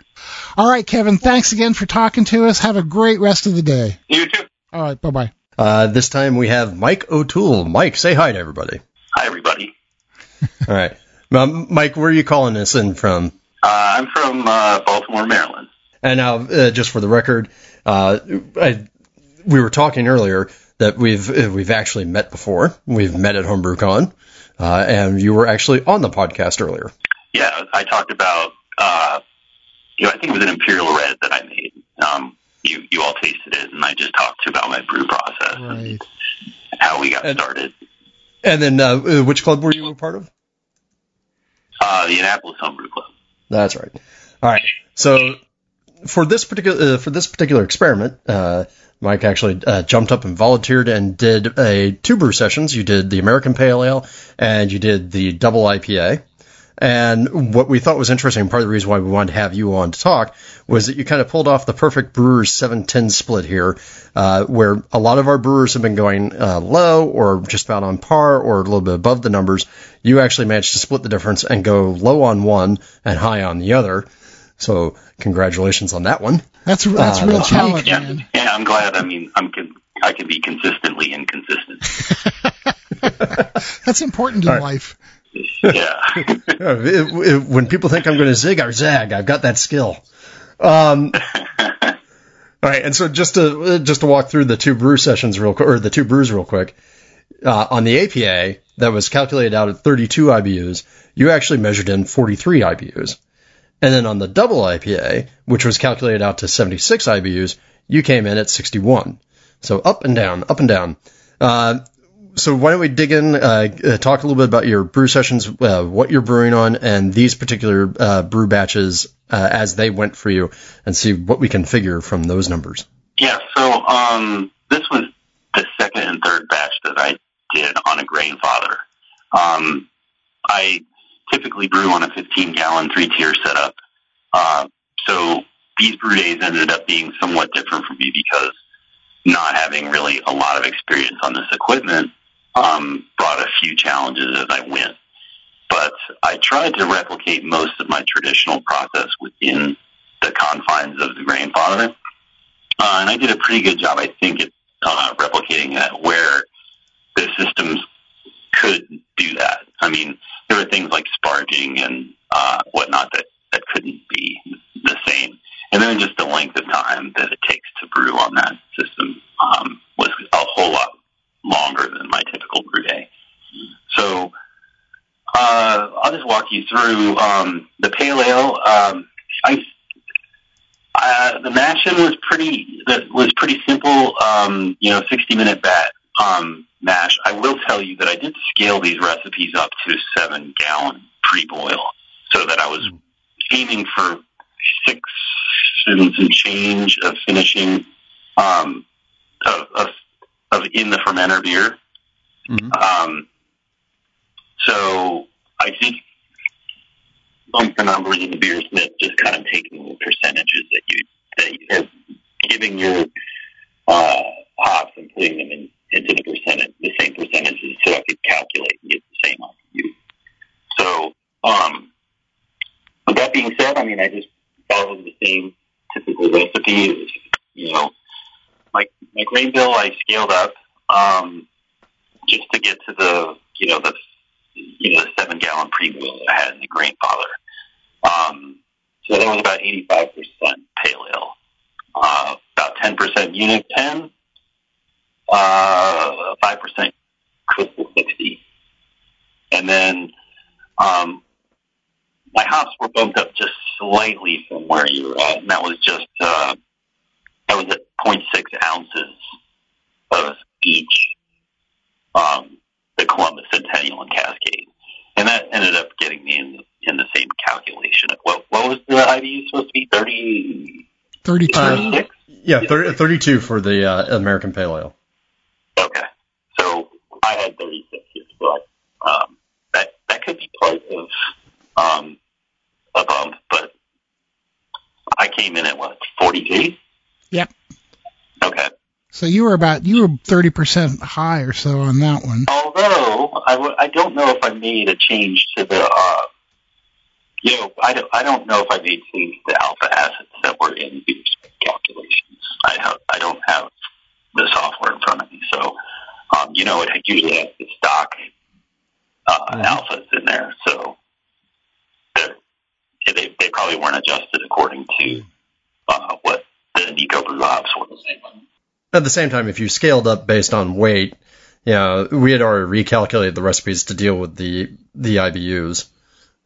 All right, Kevin, thanks again for talking to us. Have a great rest of the day. You too. All right, bye bye. Uh, this time we have Mike O'Toole. Mike, say hi to everybody. Hi, everybody. All right. Um, Mike, where are you calling us in from? Uh, I'm from uh, Baltimore, Maryland. And now, uh, just for the record, uh, I, we were talking earlier that we've uh, we've actually met before. We've met at HomebrewCon, uh, and you were actually on the podcast earlier. Yeah, I talked about, uh, you know, I think it was an Imperial Red that I made. Um, you, you all tasted it, and I just talked about my brew process Right. and how we got And- started. And then, uh, uh, which club were you a part of? Uh, the Annapolis Homebrew Club. That's right. All right. So for this particular uh, for this particular experiment, uh, Mike actually uh, jumped up and volunteered and did a two brew sessions. You did the American Pale Ale and you did the double IPA. And what we thought was interesting, part of the reason why we wanted to have you on to talk, was that you kind of pulled off the perfect brewers 710 split here, uh, where a lot of our brewers have been going uh, low or just about on par or a little bit above the numbers. You actually managed to split the difference and go low on one and high on the other. So congratulations on that one. That's that's Uh, real that's challenge, Yeah, man. yeah, I'm glad. I mean, I'm con- I can be consistently inconsistent. That's important in All right. life. Yeah. It- it- when people think I'm going to zig, or zag. I've got that skill. Um, all right, and so just to just to walk through the two brew sessions real quick, or the two brews real quick. Uh, on the APA that was calculated out at 32 IBUs, you actually measured in 43 IBUs. And then on the double IPA, which was calculated out to 76 IBUs, you came in at 61. So up and down, up and down. Uh, so why don't we dig in, uh, uh, talk a little bit about your brew sessions, uh, what you're brewing on, and these particular uh, brew batches uh, as they went for you, and see what we can figure from those numbers. Yeah, so um, this was the second and third batch that I did on a Grainfather. Um, I typically brew on a 15 gallon three tier setup. Uh, so these brew days ended up being somewhat different for me because not having really a lot of experience on this equipment um, brought a few challenges as I went. But I tried to replicate most of my traditional process within the confines of the Grainfather. Uh, and I did a pretty good job, I think, at uh, replicating that where the systems could do that. I mean, there were things like sparging and uh, whatnot that, that couldn't be the same. And then just the length of time that it takes to brew on that system um, was a whole lot longer than my typical brew day. So uh, I'll just walk you through um, the pale ale. Um, I uh, the mashin was pretty that was pretty simple. Um, you know, sixty minute bat um, mash. I will tell you that I did scale these recipes up to seven gallon pre boil, so that I was aiming for six and some change of finishing um, of, of of in the fermenter beer. Mhm. Um, so I did some phenomenon of Beersmith, just kind of taking the percentages that you that you're giving your uh, hops and putting them in, into the percentage, the same percentages, so I could calculate and get the same IBU. So, um, with that being said, I mean, I just followed the same typical recipe. You know, my my grain bill I scaled up um, just to get to the you know the you know the seven gallon pre wheel that I had in the Grainfather. Um, so that was about eighty five percent pale ale, uh, about ten percent Munich ten, uh, five percent crystal sixty, and then um, my hops were bumped up just slightly from where you were at, and that was just uh, that was at 0.6 ounces of each um, the Columbus Centennial and Cascade, and that ended up getting me in in the same calculation. What what was the IBU supposed to be? Thirty. 32. Uh, 36? Yeah, 30, 32 for the uh, American Pale Ale. Okay, so I had 36 here, so I, um, that that could be part of um, a bump, but I came in at what 42. Yep. Okay. So you were about you were 30% high or so on that one. Although I, w- I don't know if I made a change to the, uh, you know, I don't, I don't know if I made change to the alpha acids that were in these calculations. I have, I don't have the software in front of me, so um, you know, it usually has the stock uh, alphas in there, so they they probably weren't adjusted according to uh, what the NikoBrew hops were. At the same time, if you scaled up based on weight, you know, we had already recalculated the recipes to deal with the the IBUs,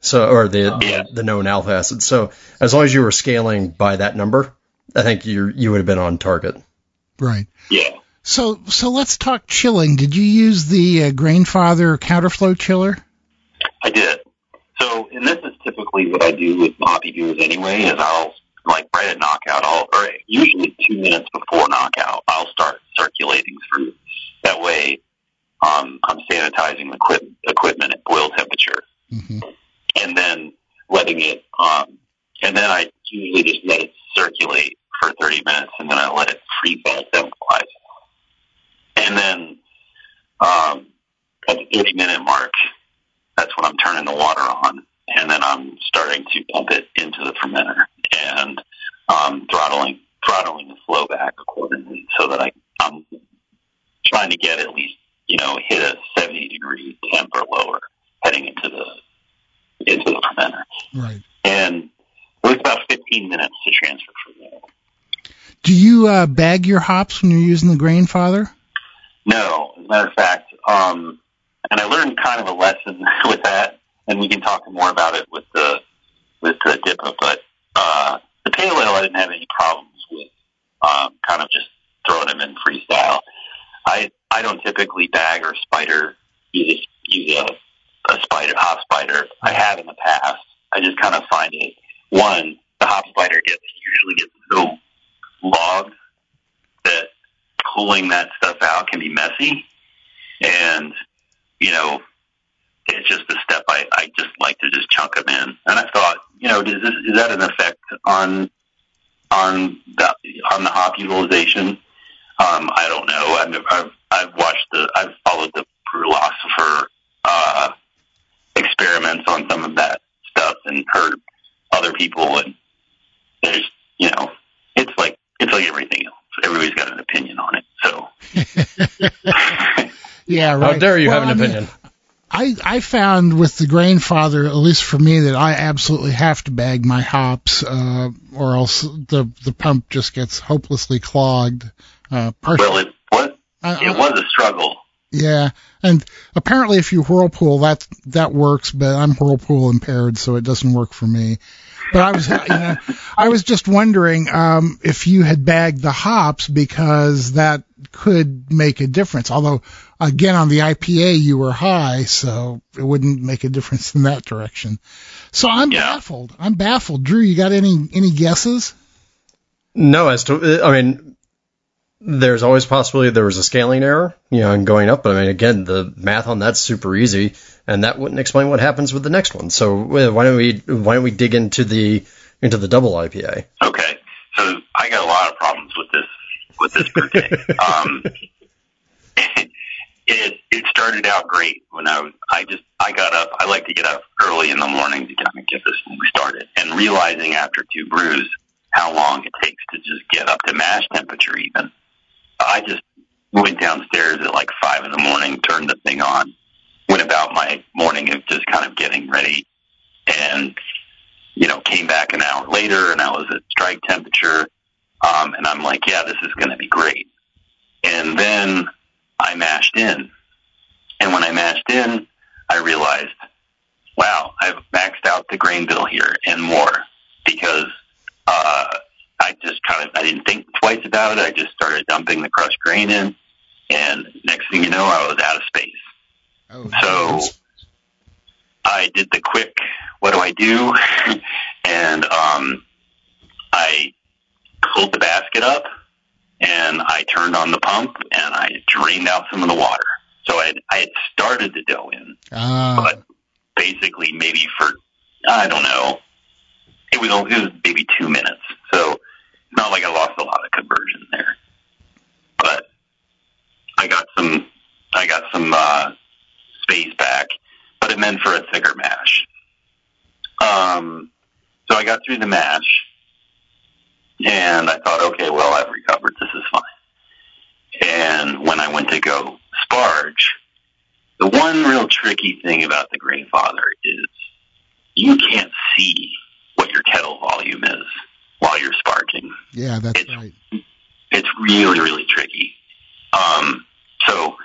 so or the Yeah. the, the known alpha acids. So as long as you were scaling by that number, I think you you would have been on target. Right. Yeah. So so let's talk chilling. Did you use the uh, Grainfather counterflow chiller? I did. So, and this is typically what I do with hoppy beers anyway, is I'll, like right at knockout, I'll, or usually two minutes before knockout, I'll start circulating through. That way, um, I'm sanitizing the equip- equipment at boil temperature hmm and then letting it, um, and then I usually just let it circulate for 30 minutes and then I let it free fall temperature. And then, um, at the 30 minute mark, that's when I'm turning the water on and then I'm starting to pump it into the fermenter and, um, throttling, throttling the flow back accordingly so that I, I'm trying to get at least, you know, hit a 70 degree temp or lower into the fermenter Right. and it was about 15 minutes to transfer from there. Do you uh, bag your hops when you're using the Grainfather? No, as a matter of fact, um, and I learned kind of a lesson with that, and we can talk more about it with the with the DIPA. But uh, the pale ale, I didn't have any problems with, um, kind of just throwing them in freestyle. I I don't typically bag or spider use a, use a, a spider hop spider. I have in the past. I just kind of find it one the hop spider gets usually gets so logged that pulling that stuff out can be messy, and you know it's just a step I, I just like to just chunk them in. And I thought, you know, does this is that an effect on on the on the hop utilization? Um, I don't know. I've, I've I've watched the I've followed the Brülosopher uh, experiments on some of that stuff and heard other people and there's you know it's like it's like everything else. Everybody's got an opinion on it. So Yeah, right. How dare you Well, have an I mean, opinion? I, I found with the Grainfather, at least for me, that I absolutely have to bag my hops, uh, or else the the pump just gets hopelessly clogged. Uh, partially, well, it was I- it I- was a struggle. yeah, and apparently if you whirlpool, that that works, but I'm whirlpool impaired, so it doesn't work for me. But I was, you know, I was just wondering um, if you had bagged the hops because that could make a difference. Although, again, on the IPA you were high, so it wouldn't make a difference in that direction. So I'm Yeah. baffled. I'm baffled. Drew, you got any any guesses? No, as to I mean, there's always possibility there was a scaling error, you know, and going up. But I mean, again, the math on that's super easy, and that wouldn't explain what happens with the next one. So why don't we why don't we dig into the into the double IPA? Okay, so I got a lot of problems with this with this day. um, it it started out great when I was I just I got up. I like to get up early in the morning to kind of get this thing started, and realizing after two brews how long it takes to just get up to mash temperature even. I just went downstairs at like five in the morning, turned the thing on, went about my morning of just kind of getting ready, and you know came back an hour later, and I was at strike temperature, um, and I'm like, yeah, this is going to be great. And then I mashed in, and when I mashed in, I realized, wow, I've maxed out the grain bill here and more because uh, I just kind of I didn't think twice about it. I just started dumping the crushed grain in, and next thing you know, I was out of space. Oh, So. I did the quick, what do I do? and um, I pulled the basket up and I turned on the pump and I drained out some of the water. So I, I had started the dough in, Ah, but basically maybe for, I don't know, it was, it was maybe two minutes. So it's not like I lost a lot of conversion there. But I got some, I got some, uh, space back, but it meant for a thicker mash. Um, so I got through the mash, and I thought, okay, well, I've recovered. This is fine. And when I went to go sparge, the one real tricky thing about the Grainfather is you can't see what your kettle volume is while you're sparging yeah, that's it's- right. it's really really tricky. Um, so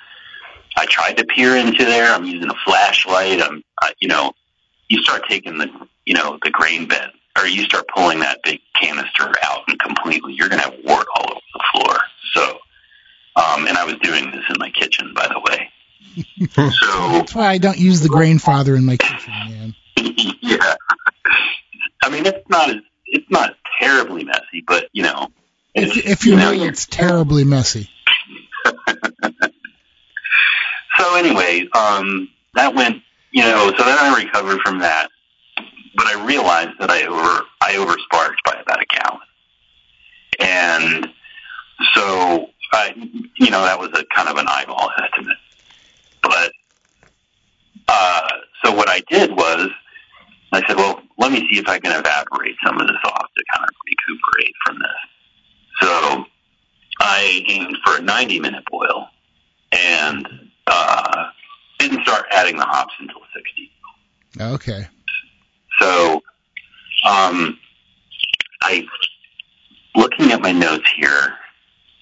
I tried to peer into there. I'm using a flashlight. I'm, I, you know, you start taking the, you know, the grain bed, or you start pulling that big canister out completely, you're gonna have wort all over the floor. So, um, and I was doing this in my kitchen, by the way. so That's why I don't use the Grainfather in my kitchen, man. yeah, I mean, it's not as, it's not terribly messy, but you know, If, if you know, you're- it's terribly messy. So anyway, um, that went, you know, so then I recovered from that, but I realized that I over, I oversparged by about a gallon. And so I, you know, that was a kind of an eyeball estimate. But, uh, so what I did was I said, well, let me see if I can evaporate some of this off to kind of recuperate from this. So I aimed for a 90 minute boil and uh, didn't start adding the hops until 60. Okay. So, um, I, looking at my notes here,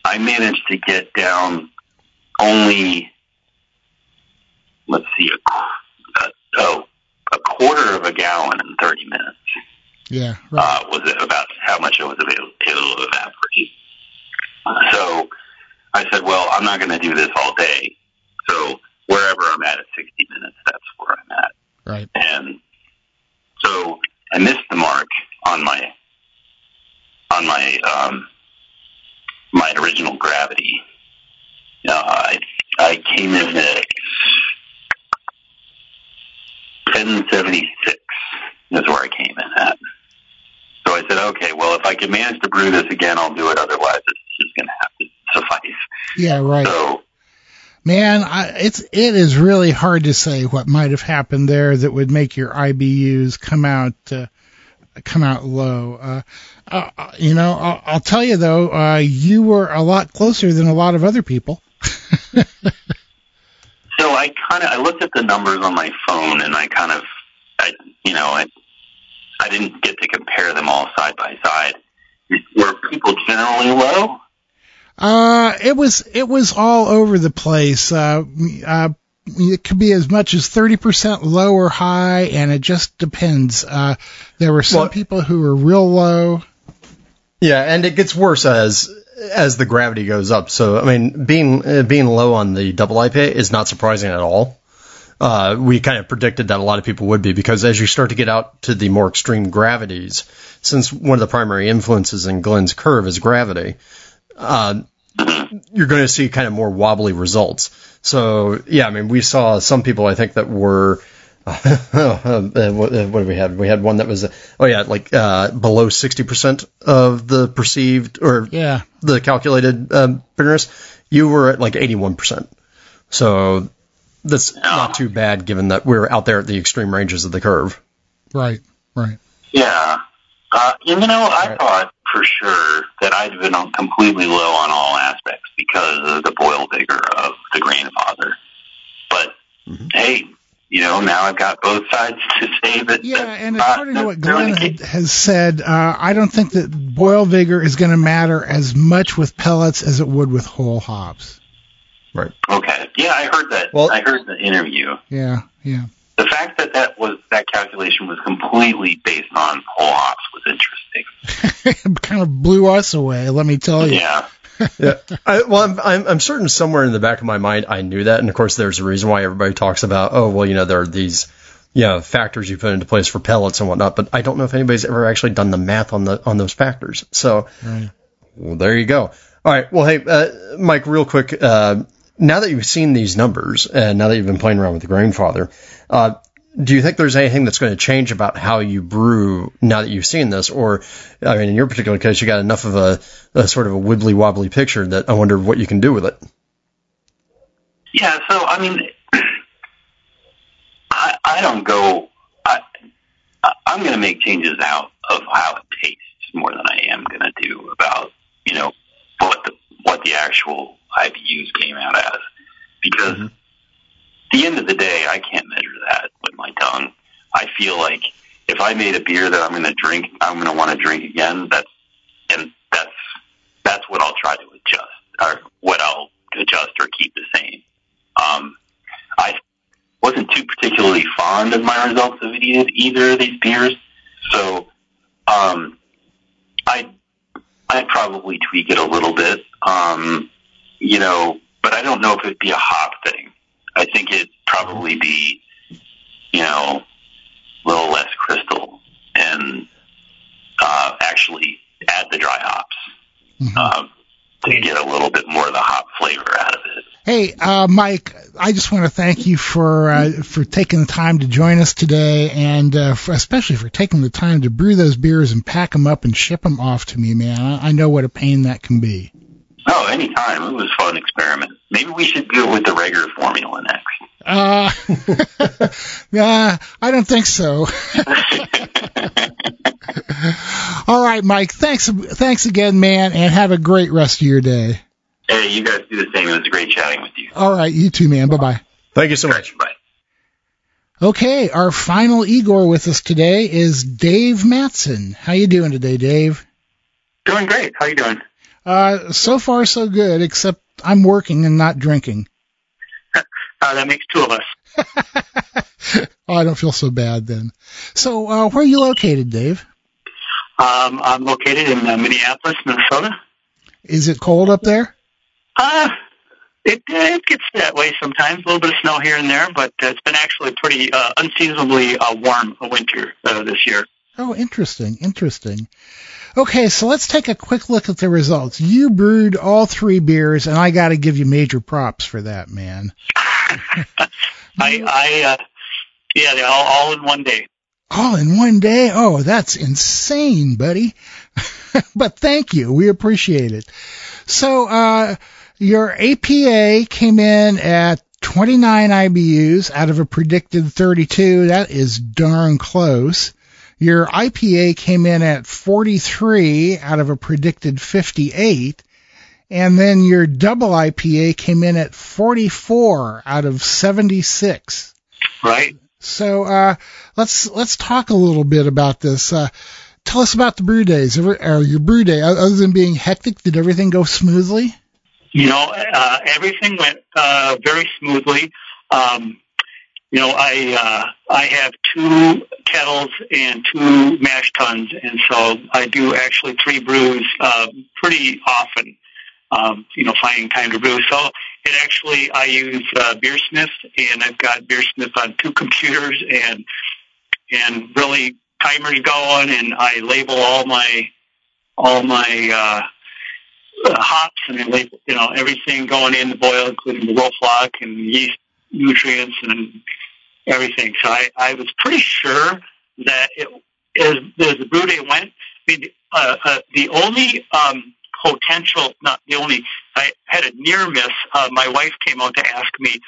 I managed to get down only, let's see, a, uh, oh, a quarter of a gallon in 30 minutes. Yeah, right. uh, was it about how much it was able, able to evaporate. So I said, well, I'm not going to do this all day. So wherever I'm at at 60 minutes, that's where I'm at. right. And so I missed the mark on my on my um, my original gravity. Uh, I I came in at 1076 is where I came in at. So I said, okay, well, if I can manage to brew this again, I'll do it. Otherwise, it's just going to have to suffice. Yeah, right. So Man, I, it's it is really hard to say what might have happened there that would make your IBUs come out uh, come out low. Uh, uh, you know, I'll, I'll tell you though, uh, you were a lot closer than a lot of other people. So I kind of I looked at the numbers on my phone and I kind of I you know I I didn't get to compare them all side by side. Were people generally low? Uh, it was it was all over the place. Uh, uh, it could be as much as thirty percent low or high, and it just depends. Uh, there were some Well- people who were real low. Yeah, and it gets worse as as the gravity goes up. So I mean, being uh, being low on the double IPA is not surprising at all. Uh, we kind of predicted that a lot of people would be because as you start to get out to the more extreme gravities, since one of the primary influences in Glenn's curve is gravity, uh, you're going to see kind of more wobbly results. So yeah, I mean, we saw some people I think that were. what, what did we have? We had one that was, oh yeah, like uh, below 60% of the perceived or Yeah, the calculated um, bitterness. You were at like 81%. So that's not too bad given that we're out there at the extreme ranges of the curve. right, right. Yeah. Uh, you know, I Right. thought for sure that I'd been on- completely low on all aspects because of the boil vigor of the Grainfather. But Mhm. hey, you know, now I've got both sides to say that. Yeah, and according to what Glenn had, has said, uh, I don't think that boil vigor is going to matter as much with pellets as it would with whole hops. Right. Okay, yeah, I heard that. Well- I heard the interview. Yeah, yeah. The fact that that was that calculation was completely based on whole hops was interesting. it kind of blew us away, let me tell you. Yeah. yeah. I, well, I'm, I'm, I'm certain somewhere in the back of my mind I knew that, and of course there's a reason why everybody talks about, oh, well, you know, there are these, you know, factors you put into place for pellets and whatnot, but I don't know if anybody's ever actually done the math on the on those factors. So, Right. well, there you go. All right. Well, hey, uh, Mike, real quick. Uh, now that you've seen these numbers, and now that you've been playing around with the Grainfather, uh, do you think there's anything that's going to change about how you brew now that you've seen this? Or, I mean, in your particular case, you got enough of a, a sort of a wibbly wobbly picture that I wonder what you can do with it. Yeah, so I mean, I I don't go. I I'm going to make changes out of how it tastes more than I am going to do about you know what the what the actual IBUs came out as because Mhm. The end of the day, I can't measure that with my tongue. I feel like if I made a beer that I'm going to drink, I'm going to want to drink again. That's and that's that's what I'll try to adjust or what I'll adjust or keep the same. Um, I wasn't too particularly fond of my results of either of these beers, so um, I I'd probably tweak it a little bit. Um, you know, but I don't know if it'd be a hop thing. I think it'd probably be, you know, a little less crystal and uh, actually add the dry hops Mhm. um, to get a little bit more of the hop flavor out of it. Hey, uh, Mike, I just want to thank you for uh, for taking the time to join us today, and uh, for, especially for taking the time to brew those beers and pack them up and ship them off to me, man. I, I know what a pain that can be. Oh, anytime. It was a fun experiment. Maybe we should do it with the regular formula next. Uh, yeah, I don't think so. All right, Mike. Thanks, thanks again, man, and have a great rest of your day. hey, you guys do the same. It was great chatting with you. All right, you too, man. Bye bye. Thank you so much. Bye. Okay, our final Igor with us today is Dave Matson. How you doing today, Dave? Doing great. How you doing? Uh, so far so good, except I'm working and not drinking. Uh, that makes two of us. oh, I don't feel so bad then. So, uh, where are you located, Dave? Um, I'm located in uh, Minneapolis, Minnesota. Is it cold up there? Uh, it, uh, it gets that way sometimes. A little bit of snow here and there, but it's been actually pretty uh, unseasonably uh, warm a winter uh, this year. Oh, interesting, interesting. Okay, so let's take a quick look at the results. You brewed all three beers, and I got to give you major props for that, man. I, I, uh, yeah, they're all, all in one day. All in one day? Oh, that's insane, buddy. but thank you. We appreciate it. So, uh, your APA came in at 29 IBUs out of a predicted 32. That is darn close. Your IPA came in at 43 out of a predicted 58. And then your double IPA came in at 44 out of 76. Right. So uh, let's let's talk a little bit about this. Uh, tell us about the brew days. Or your brew day, other than being hectic, did everything go smoothly? You know, uh, everything went uh, very smoothly. Um, you know, I uh, I have two kettles and two mash tuns, and so I do actually three brews uh, pretty often. Um, you know, finding time to brew. So it actually I use uh, Beersmith, and I've got Beersmith on two computers, and and really timers going, and I label all my all my uh, uh, hops and then label, you know everything going in the boil, including the Whirlfloc and yeast nutrients and everything. So I, I was pretty sure that it, as, as the brew day went, I mean, uh, uh, the only um, potential, not the only, I had a near miss. Uh, my wife came out to ask me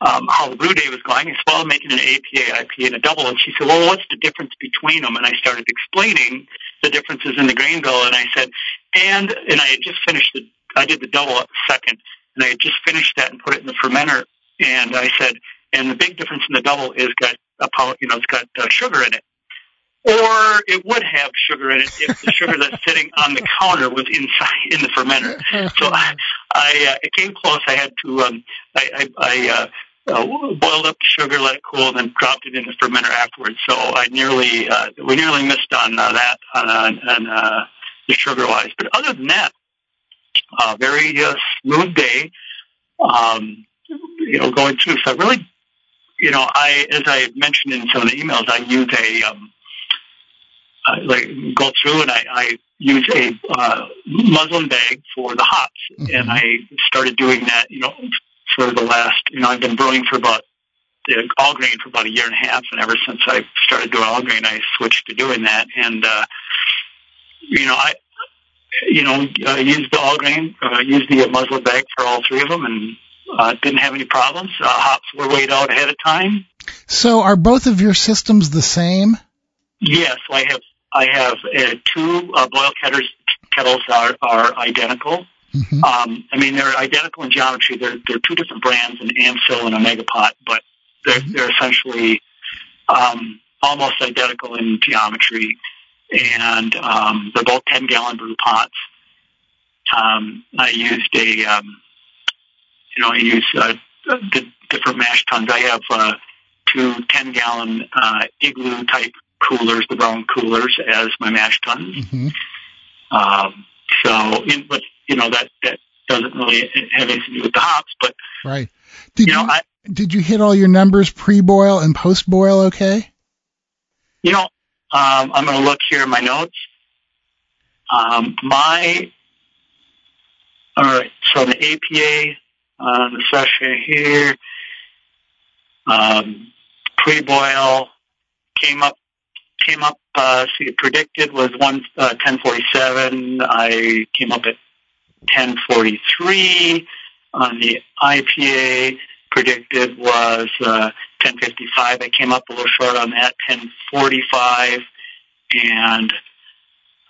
um, how the brew day was going. I said, well, I'm making an APA, IPA, and a double. And she said, well, what's the difference between them? And I started explaining the differences in the grain bill. And I said, and, and I had just finished the, I did the double second, and I had just finished that and put it in the fermenter. And I said, and the big difference in the double is got a pound, you know, it's got uh, sugar in it. Or it would have sugar in it if the sugar that's sitting on the counter was inside in the fermenter. So I, I uh, it came close. I had to, um, I, I, I uh, uh, boiled up the sugar, let it cool, and then dropped it in the fermenter afterwards. So I nearly, uh, we nearly missed on uh, that on, uh, on uh, the sugar wise. But other than that, uh, very uh, smooth day. Um, you know, going through. So I really, you know, I as I mentioned in some of the emails, I use a um, uh, like go through and I, I use a uh, muslin bag for the hops, mm-hmm. and I started doing that. You know, for the last, you know, I've been brewing for about the all grain for about a year and a half, and ever since I started doing all grain, I switched to doing that. And uh, you know, I, you know, uh, used the all grain, uh, used the muslin bag for all three of them, and uh, didn't have any problems. Uh, hops were weighed out ahead of time. So, are both of your systems the same? Yes, I have. I have uh, two uh, boil kettles. Kettles are are identical. Mm-hmm. Um, I mean, they're identical in geometry. They're, they're two different brands, an Amsil and a Megapot, but they're, mm-hmm. they're essentially um, almost identical in geometry, and um, they're both 10 gallon brew pots. Um, I used a, um, you know, I use uh, the different mash tuns. I have uh, two 10 gallon uh, igloo type coolers, the brown coolers, as my mash tuns. Mm-hmm. Um, so, in, but you know that that doesn't really have anything to do with the hops. But right, did you, you know, I, did you hit all your numbers pre-boil and post-boil? Okay. You know, um, I'm going to look here in my notes. Um, my all right, so the APA uh, the session here, um, pre-boil came up came up, uh, see, predicted was one, uh, 1047. I came up at 1043 on the IPA. Predicted was, uh, 1055. I came up a little short on that, 1045. And,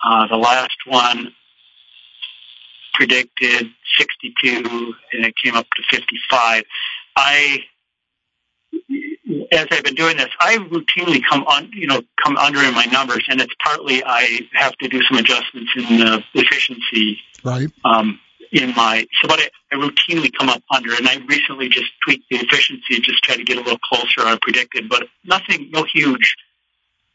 uh, the last one predicted 62 and it came up to 55. I, as I've been doing this, I routinely come on, you know, come under in my numbers, and it's partly I have to do some adjustments in the efficiency. Right. Um, in my so, but I, I routinely come up under, and I recently just tweaked the efficiency, just try to get a little closer on predicted, but nothing, no huge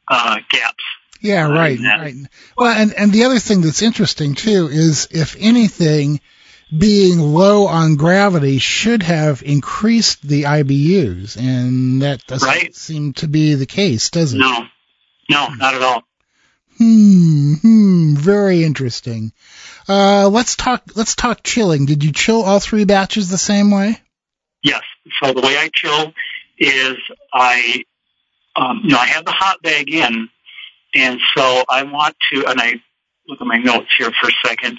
uh, gaps. Yeah, right, right. Well, and and the other thing that's interesting too is if anything being low on gravity should have increased the IBUs, and that doesn't right. seem to be the case, does it? No, no, not at all. Hmm, hmm, very interesting. Uh, let's talk. Let's talk chilling. Did you chill all three batches the same way? Yes. So the way I chill is I, um, you know, I have the hop bag in, and so I want to, and I look at my notes here for a second.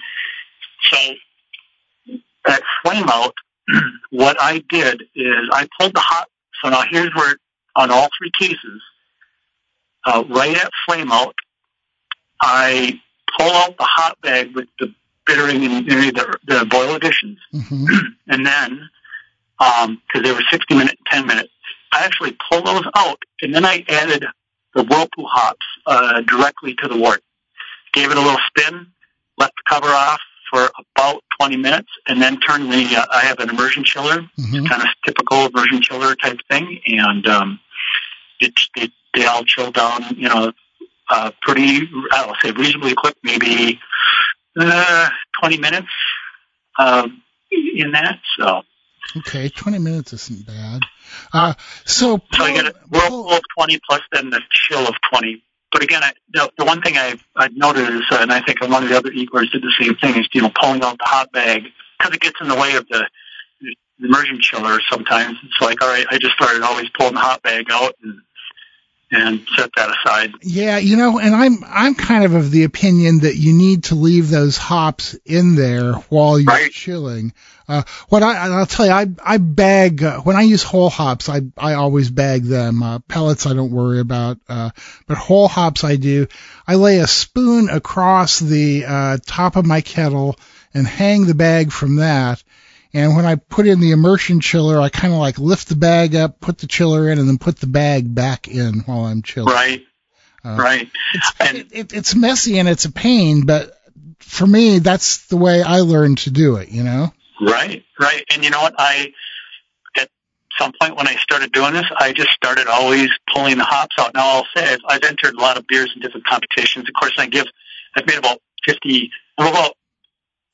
So at flame out, what I did is I pulled the hot. So now here's where on all three cases, uh, right at flame out, I pull out the hop bag with the bittering and the, the boil additions, mm-hmm. and then because um, they were 60 minute, 10 minute, I actually pulled those out, and then I added the whirlpool hops uh, directly to the wort. Gave it a little spin, let the cover off, for about 20 minutes and then turn the, uh, I have an immersion chiller, mm-hmm. kind of typical immersion chiller type thing. And, um, it, it, they all chill down, you know, uh, pretty, I'll say reasonably quick, maybe, uh, 20 minutes, um, in that. So. Okay, 20 minutes isn't bad. Uh, so, so I get a whirlpool of 20 plus then the chill of 20 but again, I, the, the one thing I've, I've noted is, uh, and I think one of the other IGORs did the same thing, is you know pulling out the hop bag because it gets in the way of the, the immersion chiller sometimes. It's like, all right, I just started always pulling the hop bag out and and set that aside. Yeah, you know, and I'm I'm kind of of the opinion that you need to leave those hops in there while you're Right. chilling. Uh, what I I'll tell you, I I bag uh, when I use whole hops, I I always bag them. Uh, pellets I don't worry about, uh, but whole hops I do. I lay a spoon across the uh, top of my kettle and hang the bag from that. And when I put in the immersion chiller, I kind of like lift the bag up, put the chiller in, and then put the bag back in while I'm chilling. Right. Uh, right. It's, And- it, it, it's messy and it's a pain, but for me, that's the way I learned to do it, you know? Right, right. And you know what? I, at some point when I started doing this, I just started always pulling the hops out. Now I'll say I've, I've entered a lot of beers in different competitions. Of course, I give, I've made about 50, I'm about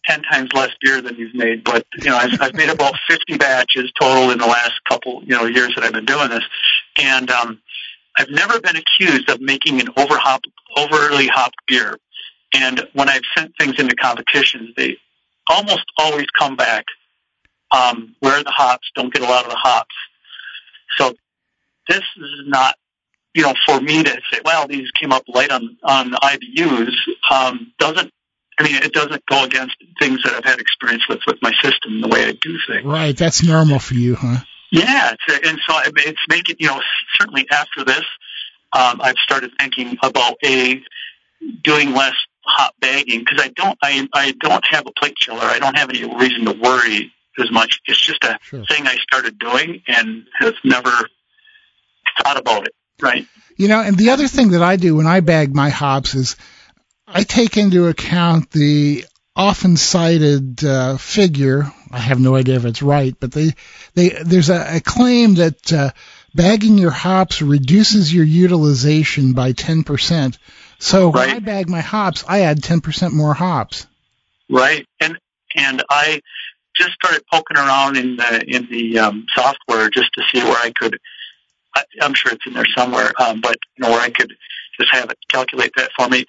10 times less beer than you've made, but you know, I've, I've made about 50 batches total in the last couple, you know, years that I've been doing this. And, um, I've never been accused of making an over hop, overly hopped beer. And when I've sent things into competitions, they almost always come back um, where the hops don't get a lot of the hops. So this is not, you know, for me to say, well, these came up light on on the IBUs. Um, doesn't I mean it doesn't go against things that I've had experience with with my system, the way I do things. Right. That's normal for you, huh? Yeah, it's, and so it's making you know certainly after this, um, I've started thinking about a doing less hop bagging because I don't I I don't have a plate chiller. I don't have any reason to worry as much. It's just a Sure. thing I started doing and have never thought about it. Right. You know, and the other thing that I do when I bag my hops is I take into account the often cited uh, figure. I have no idea if it's right, but they, they there's a, a claim that uh, bagging your hops reduces your utilization by 10%. So when I bag my hops, I add 10% more hops. Right. And and I just started poking around in the in the um, software just to see where I could. I, I'm sure it's in there somewhere, um, but you know where I could just have it calculate that for me,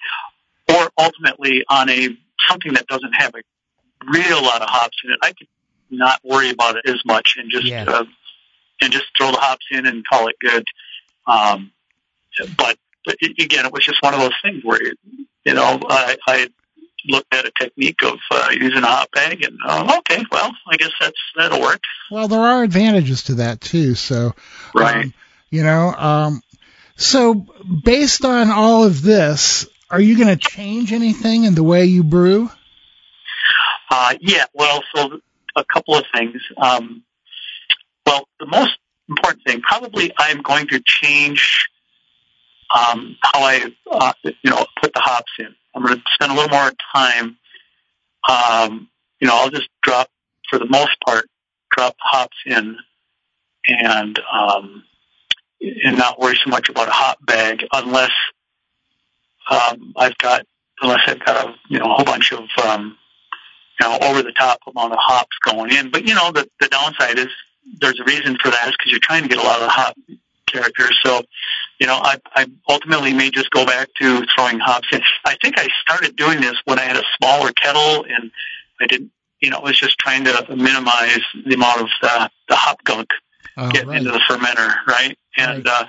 or ultimately on a something that doesn't have a real lot of hops in it, I could not worry about it as much and just Yeah. uh, and just throw the hops in and call it good. Um, but it, again, it was just one of those things where you know I, I looked at a technique of uh, using a hop bag, and uh, okay, well, I guess that's that'll work, Well, there are advantages to that too. So, right? um, you know, um, so based on all of this, are you going to change anything in the way you brew? Uh, yeah, well, so a couple of things. Um, well, the most important thing, probably, I'm going to change um, how I, uh, you know, put the hops in. I'm going to spend a little more time. Um, you know, I'll just drop, for the most part, drop hops in, and um, and not worry so much about a hop bag unless um, I've got unless I've got a you know a whole bunch of um, you know, over the top amount of hops going in. But you know, the the downside is there's a reason for that is because you're trying to get a lot of the hop characters. So, you know, I I ultimately may just go back to throwing hops in. I think I started doing this when I had a smaller kettle and I didn't. You know, I was just trying to minimize the amount of the, the hop gunk Uh, getting right. into the fermenter, right? And uh,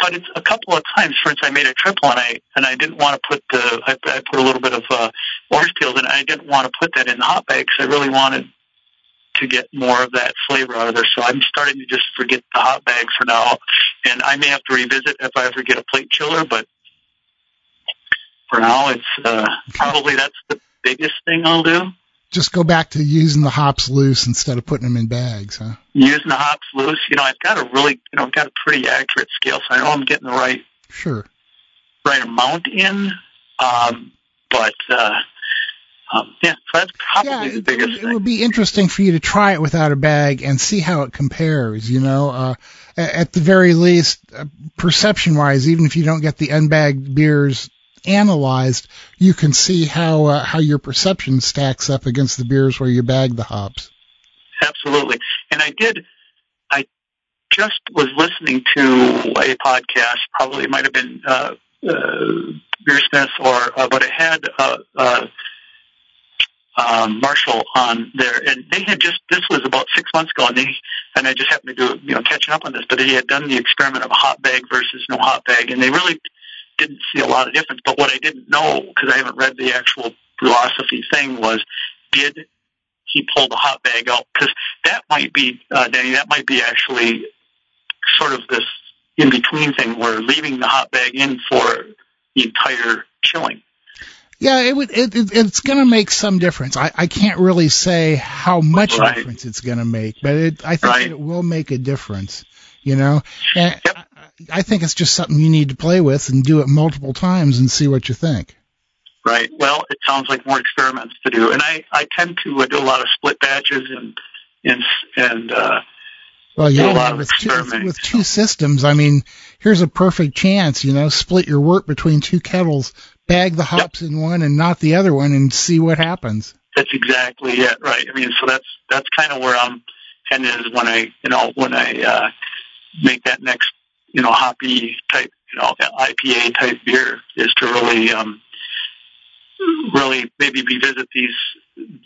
but it's a couple of times. For instance, I made a triple, and I and I didn't want to put the I, I put a little bit of uh, orange peels it. I didn't want to put that in the hop bag because I really wanted to get more of that flavor out of there. So I'm starting to just forget the hop bag for now, and I may have to revisit if I ever get a plate chiller. But for now, it's uh, probably that's the biggest thing I'll do. Just go back to using the hops loose instead of putting them in bags, huh? Using the hops loose, you know, I've got a really, you know, I've got a pretty accurate scale, so I know I'm getting the right Sure. right amount in. Um, but uh, um, yeah, so that's probably Yeah, the it, it, biggest would- it would be interesting for you to try it without a bag and see how it compares. You know, uh, at, the very least, uh, perception-wise, even if you don't get the unbagged beers analyzed, you can see how uh, how your perception stacks up against the beers where you bag the hops. Absolutely. And I did, I just was listening to a podcast, probably it might have been uh, uh, Beer Smith, or, uh, but it had uh, uh, um, Marshall on there, and they had just this was about six months ago, and they and I just happened to do you know catching up on this, but they had done the experiment of a hop bag versus no hop bag, and they really didn't see a lot of difference. But what I didn't know because I haven't read the actual Brülosophy thing was did he pull the hop bag out? Because that might be uh, Denny, that might be actually sort of this in between thing where leaving the hop bag in for the entire chilling. Yeah, it would. It, it, it's going to make some difference. I, I can't really say how much Right. difference it's going to make, but it, I think Right. it will make a difference. You know, and Yep. I, I think it's just something you need to play with and do it multiple times and see what you think. Right. Well, it sounds like more experiments to do, and I I tend to uh, do a lot of split batches and and and uh, Well, Do a yeah, lot of with two, with two systems, I mean, here's a perfect chance. You know, split your work between two kettles, bag the hops in one and not the other one, and see what happens. that's exactly it. Right. I mean, so that's that's kind of where I'm headed is when I you know when I uh, make that next you know hoppy type you know IPA type beer is to really um, really maybe revisit these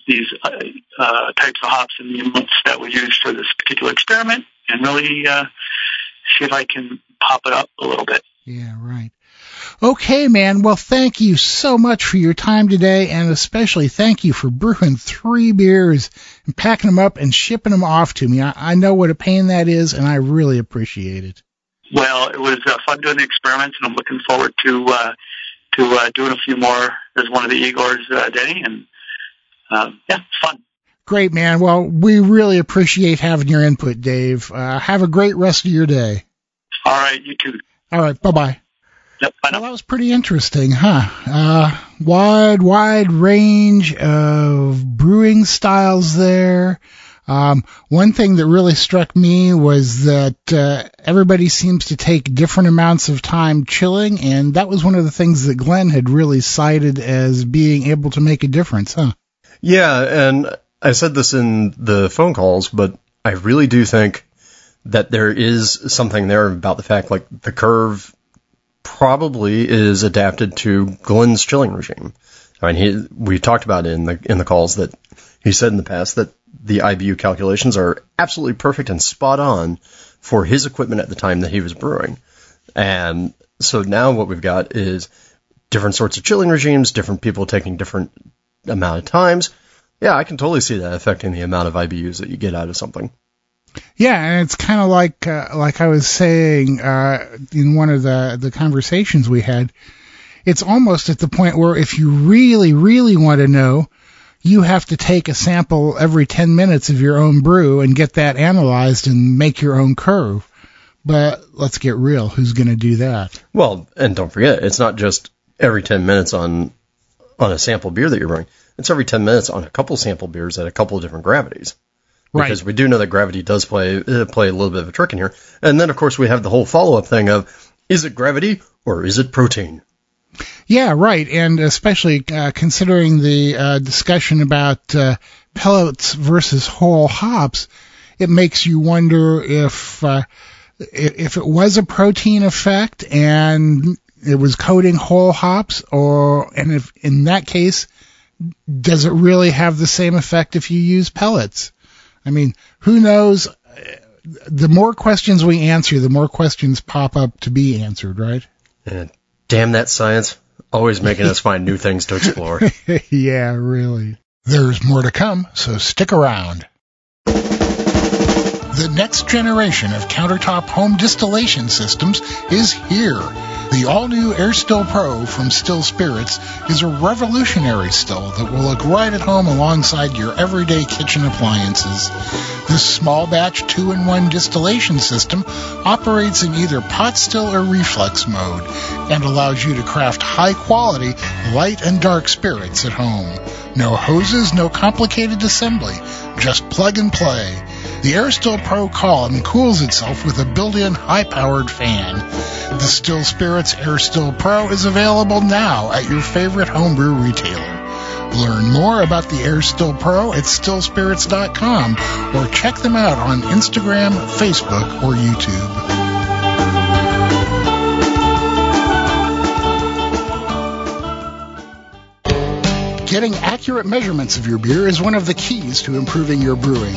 these uh, uh, types of hops and the amounts that we use for this particular experiment and really uh, see if I can pop it up a little bit. Yeah, right. Okay, man. Well, thank you so much for your time today, and especially thank you for brewing three beers and packing them up and shipping them off to me. I, I know what a pain that is, and I really appreciate it. Well, it was uh, fun doing the experiments, and I'm looking forward to uh, to uh, doing a few more as one of the IGORs, uh, Denny, and um, yeah, it's fun. Great, man. Well, we really appreciate having your input, Dave. Uh, have a great rest of your day. All right, you too. All right, bye bye. Yep, bye Well, that was pretty interesting, huh? Uh, wide, wide range of brewing styles there. Um, one thing that really struck me was that uh, everybody seems to take different amounts of time chilling, and that was one of the things that Glenn had really cited as being able to make a difference, huh? Yeah, and I said this in the phone calls, but I really do think that there is something there about the fact like the curve probably is adapted to Glenn's chilling regime. I mean, he, we talked about in the in the calls that he said in the past that the IBU calculations are absolutely perfect and spot on for his equipment at the time that he was brewing. And so now what we've got is different sorts of chilling regimes, different people taking different amount of times. Yeah, I can totally see that affecting the amount of IBUs that you get out of something. Yeah, and it's kind of like uh, like I was saying uh, in one of the the conversations we had. It's almost at the point where if you really really want to know, you have to take a sample every 10 minutes of your own brew and get that analyzed and make your own curve. But let's get real, who's going to do that? Well, and don't forget, it's not just every 10 minutes on on a sample beer that you're brewing. It's every 10 minutes on a couple sample beers at a couple of different gravities. Because we do know that gravity does play uh, play a little bit of a trick in here. And then of course we have the whole follow up thing of is it gravity or is it protein? Yeah, right. And especially uh, considering the uh, discussion about uh, pellets versus whole hops, it makes you wonder if uh, if it was a protein effect and it was coating whole hops, or and if in that case, does it really have the same effect if you use pellets? I mean, who knows? The more questions we answer, the more questions pop up to be answered, right? And damn that science, always making us find new things to explore. yeah, really. There's more to come, so stick around. The next generation of countertop home distillation systems is here. The all-new Air Still Pro from Still Spirits is a revolutionary still that will look right at home alongside your everyday kitchen appliances. This small batch 2-in-1 distillation system operates in either pot still or reflux mode and allows you to craft high quality light and dark spirits at home. No hoses, no complicated assembly, just plug and play. The Air Still Pro column cools itself with a built-in high-powered fan. The Still Spirits Air Still Pro is available now at your favorite homebrew retailer. Learn more about the Air Still Pro at stillspirits.com or check them out on Instagram, Facebook, or YouTube. Getting accurate measurements of your beer is one of the keys to improving your brewing.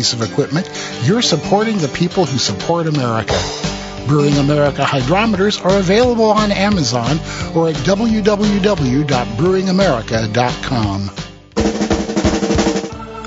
of equipment, you're supporting the people who support America. Brewing America hydrometers are available on Amazon or at www.brewingamerica.com.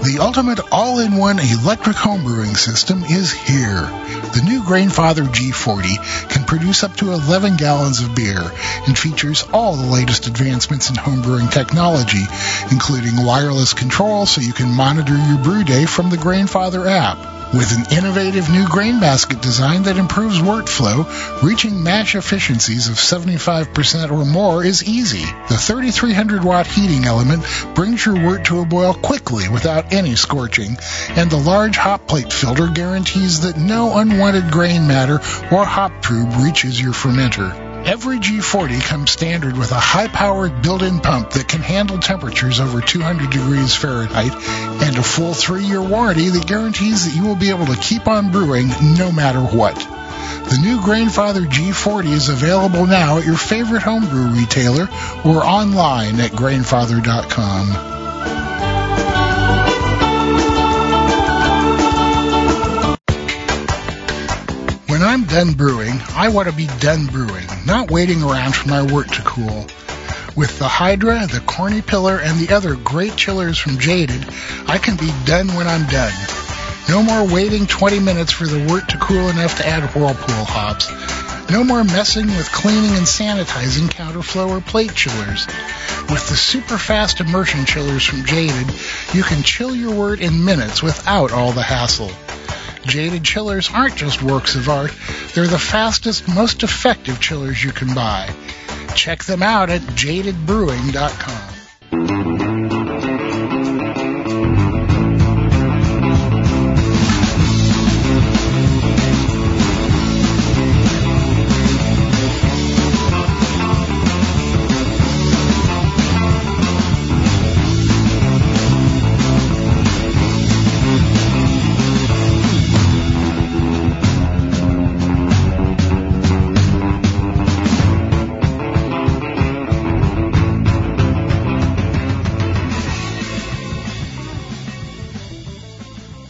The ultimate all-in-one electric homebrewing system is here. The new Grainfather G40 can produce up to 11 gallons of beer and features all the latest advancements in homebrewing technology, including wireless control so you can monitor your brew day from the Grainfather app. With an innovative new grain basket design that improves workflow, reaching mash efficiencies of 75% or more is easy. The 3300 watt heating element brings your wort to a boil quickly without any scorching, and the large hop plate filter guarantees that no unwanted grain matter or hop trub reaches your fermenter. Every G40 comes standard with a high-powered built-in pump that can handle temperatures over 200 degrees Fahrenheit and a full three-year warranty that guarantees that you will be able to keep on brewing no matter what. The new Grainfather G40 is available now at your favorite homebrew retailer or online at grainfather.com. When I'm done brewing, I want to be done brewing, not waiting around for my wort to cool. With the Hydra, the Corny Pillar, and the other great chillers from Jaded, I can be done when I'm done. No more waiting 20 minutes for the wort to cool enough to add Whirlpool hops. No more messing with cleaning and sanitizing counterflow or plate chillers. With the super fast immersion chillers from Jaded, you can chill your wort in minutes without all the hassle. Jaded chillers aren't just works of art, they're the fastest, most effective chillers you can buy. Check them out at jadedbrewing.com.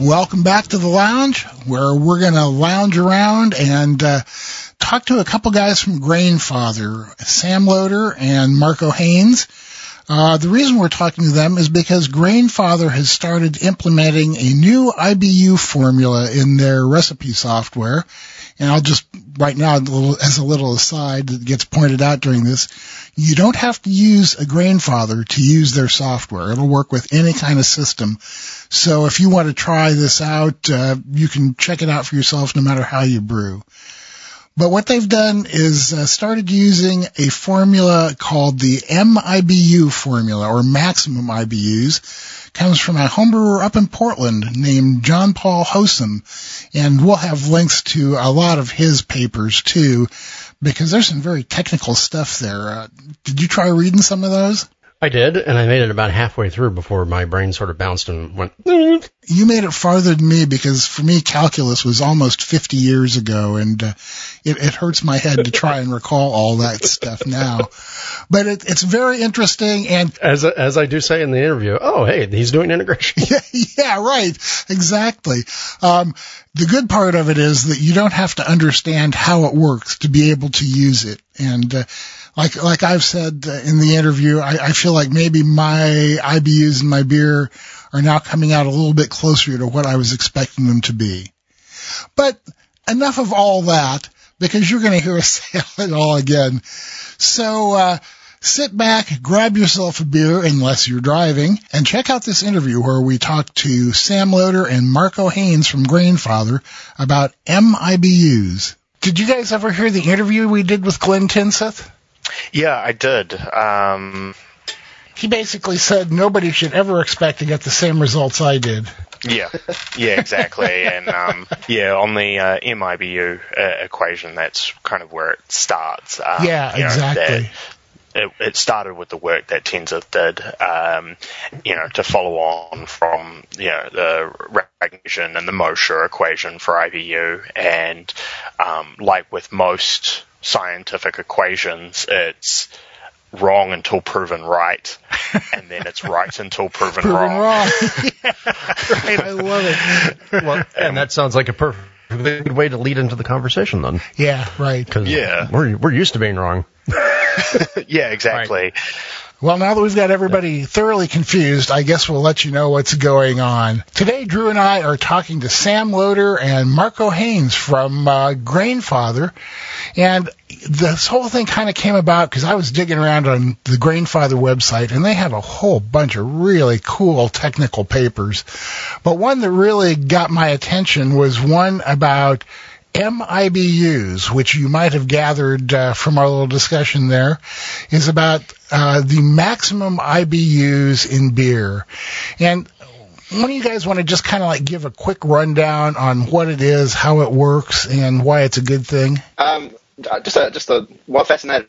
Welcome back to the lounge where we're going to lounge around and uh, talk to a couple guys from Grainfather, Sam Loader and Marco Haynes. Uh, the reason we're talking to them is because Grainfather has started implementing a new IBU formula in their recipe software. And I'll just, right now, as a little aside that gets pointed out during this, you don't have to use a Grainfather to use their software. It'll work with any kind of system. So if you want to try this out, uh, you can check it out for yourself no matter how you brew. But what they've done is uh, started using a formula called the MIBU formula or maximum IBUs. Comes from a homebrewer up in Portland named John Paul Hosom. And we'll have links to a lot of his papers too, because there's some very technical stuff there. Uh, did you try reading some of those? I did, and I made it about halfway through before my brain sort of bounced and went. You made it farther than me because for me, calculus was almost 50 years ago, and uh, it, it hurts my head to try and recall all that stuff now. But it, it's very interesting, and as as I do say in the interview, oh hey, he's doing integration. Yeah, yeah, right, exactly. Um, the good part of it is that you don't have to understand how it works to be able to use it, and uh, like like I've said in the interview, I, I feel like maybe my IBUs and my beer are now coming out a little bit closer to what I was expecting them to be. But enough of all that because you're going to hear us say it all again. So uh, sit back, grab yourself a beer unless you're driving, and check out this interview where we talk to Sam Loader and Marco Haynes from Grainfather about MIBUs. Did you guys ever hear the interview we did with Glenn Tinseth? Yeah, I did. Um, he basically said nobody should ever expect to get the same results I did. Yeah, yeah, exactly. and um, yeah, on the uh, MIBU uh, equation, that's kind of where it starts. Um, yeah, know, exactly. that- it, it started with the work that Tinseth did, um, you know, to follow on from, you know, the recognition and the Mosher equation for IBU. And, um, like with most scientific equations, it's wrong until proven right, and then it's right until proven, Proven wrong. wrong. yeah, right. I love it. Well, and that sounds like a perfect good way to lead into the conversation then, Yeah, right. because Yeah. we're we're used to being wrong. yeah, exactly. Well, now that we've got everybody thoroughly confused, I guess we'll let you know what's going on. Today, Drew and I are talking to Sam Loader and Marco Haynes from uh, Grainfather. And this whole thing kind of came about because I was digging around on the Grainfather website, and they have a whole bunch of really cool technical papers. But one that really got my attention was one about MIBUs, which you might have gathered uh, from our little discussion there, is about uh, the maximum IBUs in beer. And one of you guys want to just kind of like give a quick rundown on what it is, how it works, and why it's a good thing? Um, uh, just a, just a, what fascinated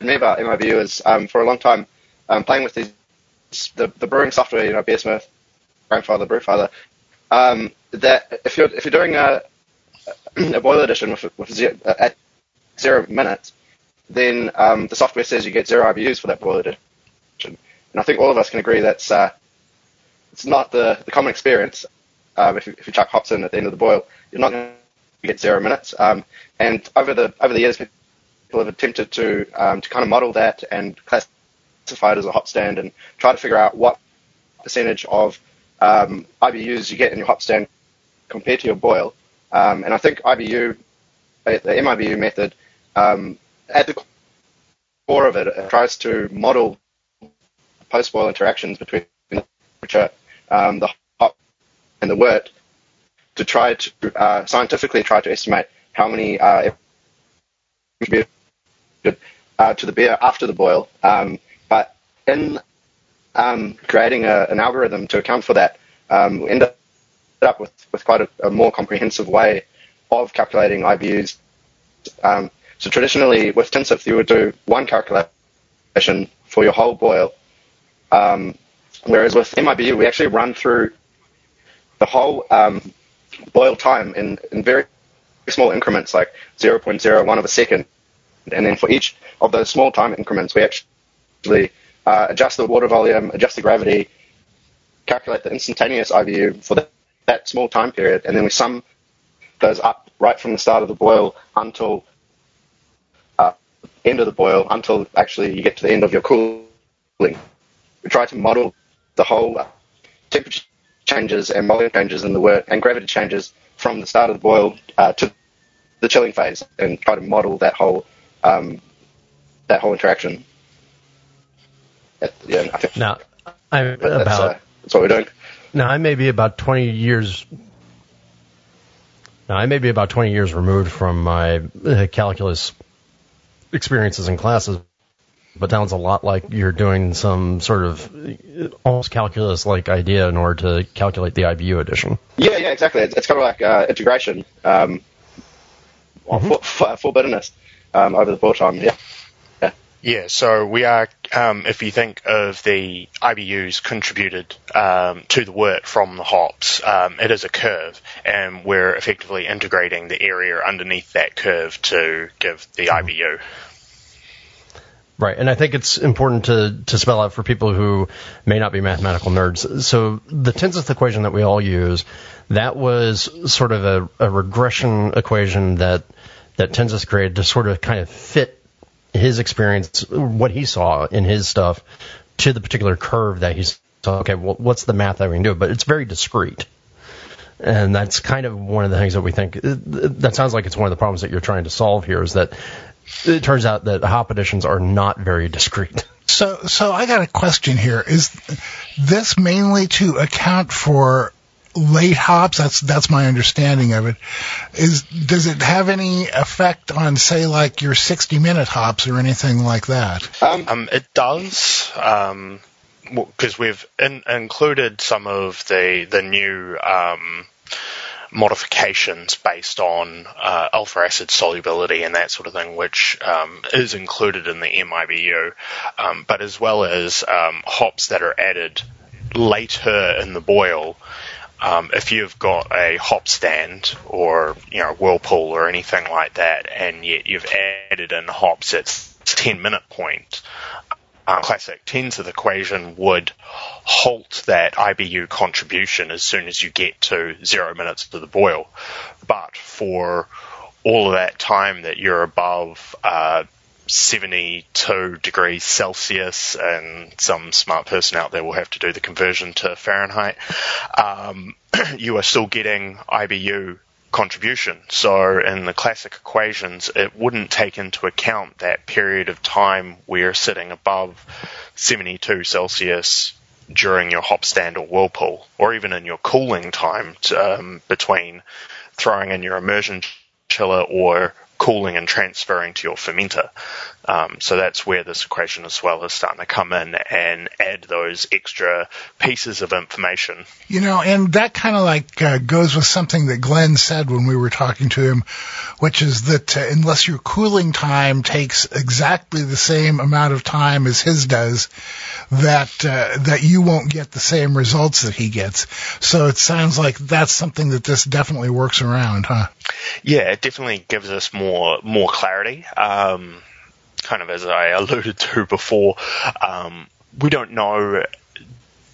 me about MIBU is um, for a long time um, playing with these the, the brewing software, you know, Beersmith, Grainfather, Brewfather. Um, that if you're if you're doing a a boil edition with, with zero, uh, at zero minutes, then um, the software says you get zero IBUs for that boil edition. And I think all of us can agree that's uh, it's not the, the common experience. Um, if, you, if you chuck hops in at the end of the boil, you're not going to get zero minutes. Um, and over the over the years, people have attempted to um, to kind of model that and classify it as a hop stand and try to figure out what percentage of um, IBUs you get in your hop stand compared to your boil. Um, and I think IBU, uh, the MIBU method, um, at the core of it, it tries to model post-boil interactions between the temperature, um, the hop, and the wort to try to uh, scientifically try to estimate how many uh, uh, to the beer after the boil. Um, but in um, creating a, an algorithm to account for that, um, we ended up with, with quite a, a more comprehensive way of calculating IBUs. Um, so traditionally with Tinseth, you would do one calculation for your whole boil, um, whereas with MIBU, we actually run through the whole um, boil time in, in very small increments, like 0.01 of a second. And then for each of those small time increments, we actually uh, adjust the water volume, adjust the gravity, calculate the instantaneous IBU for that, that small time period, and then we sum those up right from the start of the boil until uh, end of the boil, until actually you get to the end of your cooling. We try to model the whole uh, temperature changes and volume changes in the work and gravity changes from the start of the boil uh, to the chilling phase, and try to model that whole um, that whole interaction. Yeah, I think Now, I'm that's, uh, about that's what we're doing. Now I may be about 20 years. Now I may be about 20 years removed from my uh, calculus experiences in classes, but sounds a lot like you're doing some sort of uh, almost calculus-like idea in order to calculate the IBU addition. Yeah, yeah, exactly. It's, it's kind of like uh, integration um, for, for, for bitterness um, over the boil time. Yeah. Yeah, so we are, um, if you think of the IBUs contributed um, to the wort from the hops, um, it is a curve, and we're effectively integrating the area underneath that curve to give the IBU. Right, and I think it's important to, to spell out for people who may not be mathematical nerds. So the Tinseth equation that we all use, that was sort of a, a regression equation that that Tinseth created to sort of kind of fit his experience, what he saw in his stuff, to the particular curve that he's. Okay, well, what's the math that we can do? But it's very discrete. And that's kind of one of the things that we think. That sounds like it's one of the problems that you're trying to solve here. Is that it turns out that hop additions are not very discrete. So, so I got a question here. Is this mainly to account for late hops? That's that's my understanding of it. Is does it have any effect on, say, like your 60 minute hops or anything like that? Um, Um, it does. Um, because we've in, included some of the the new um, modifications based on uh, alpha acid solubility and that sort of thing, which um, is included in the MIBU, um, but as well as um, hops that are added later in the boil. Um, if you've got a hop stand or you know whirlpool or anything like that, and yet you've added in hops at 10 minute point, uh, classic Tinseth equation would halt that IBU contribution as soon as you get to zero minutes to the boil. But for all of that time that you're above uh, 72 degrees Celsius, and some smart person out there will have to do the conversion to Fahrenheit, um, you are still getting IBU contribution. So in the classic equations, it wouldn't take into account that period of time we're sitting above 72 Celsius during your hop stand or whirlpool, or even in your cooling time um, between throwing in your immersion chiller or cooling and transferring to your fermenter. Um, so that's where this equation as well is starting to come in and add those extra pieces of information. You know, and that kind of like uh, goes with something that Glenn said when we were talking to him, which is that uh, unless your cooling time takes exactly the same amount of time as his does, that uh, that you won't get the same results that he gets. So it sounds like that's something that this definitely works around, huh? Yeah, it definitely gives us more more clarity. Um, kind of as I alluded to before, um, we don't know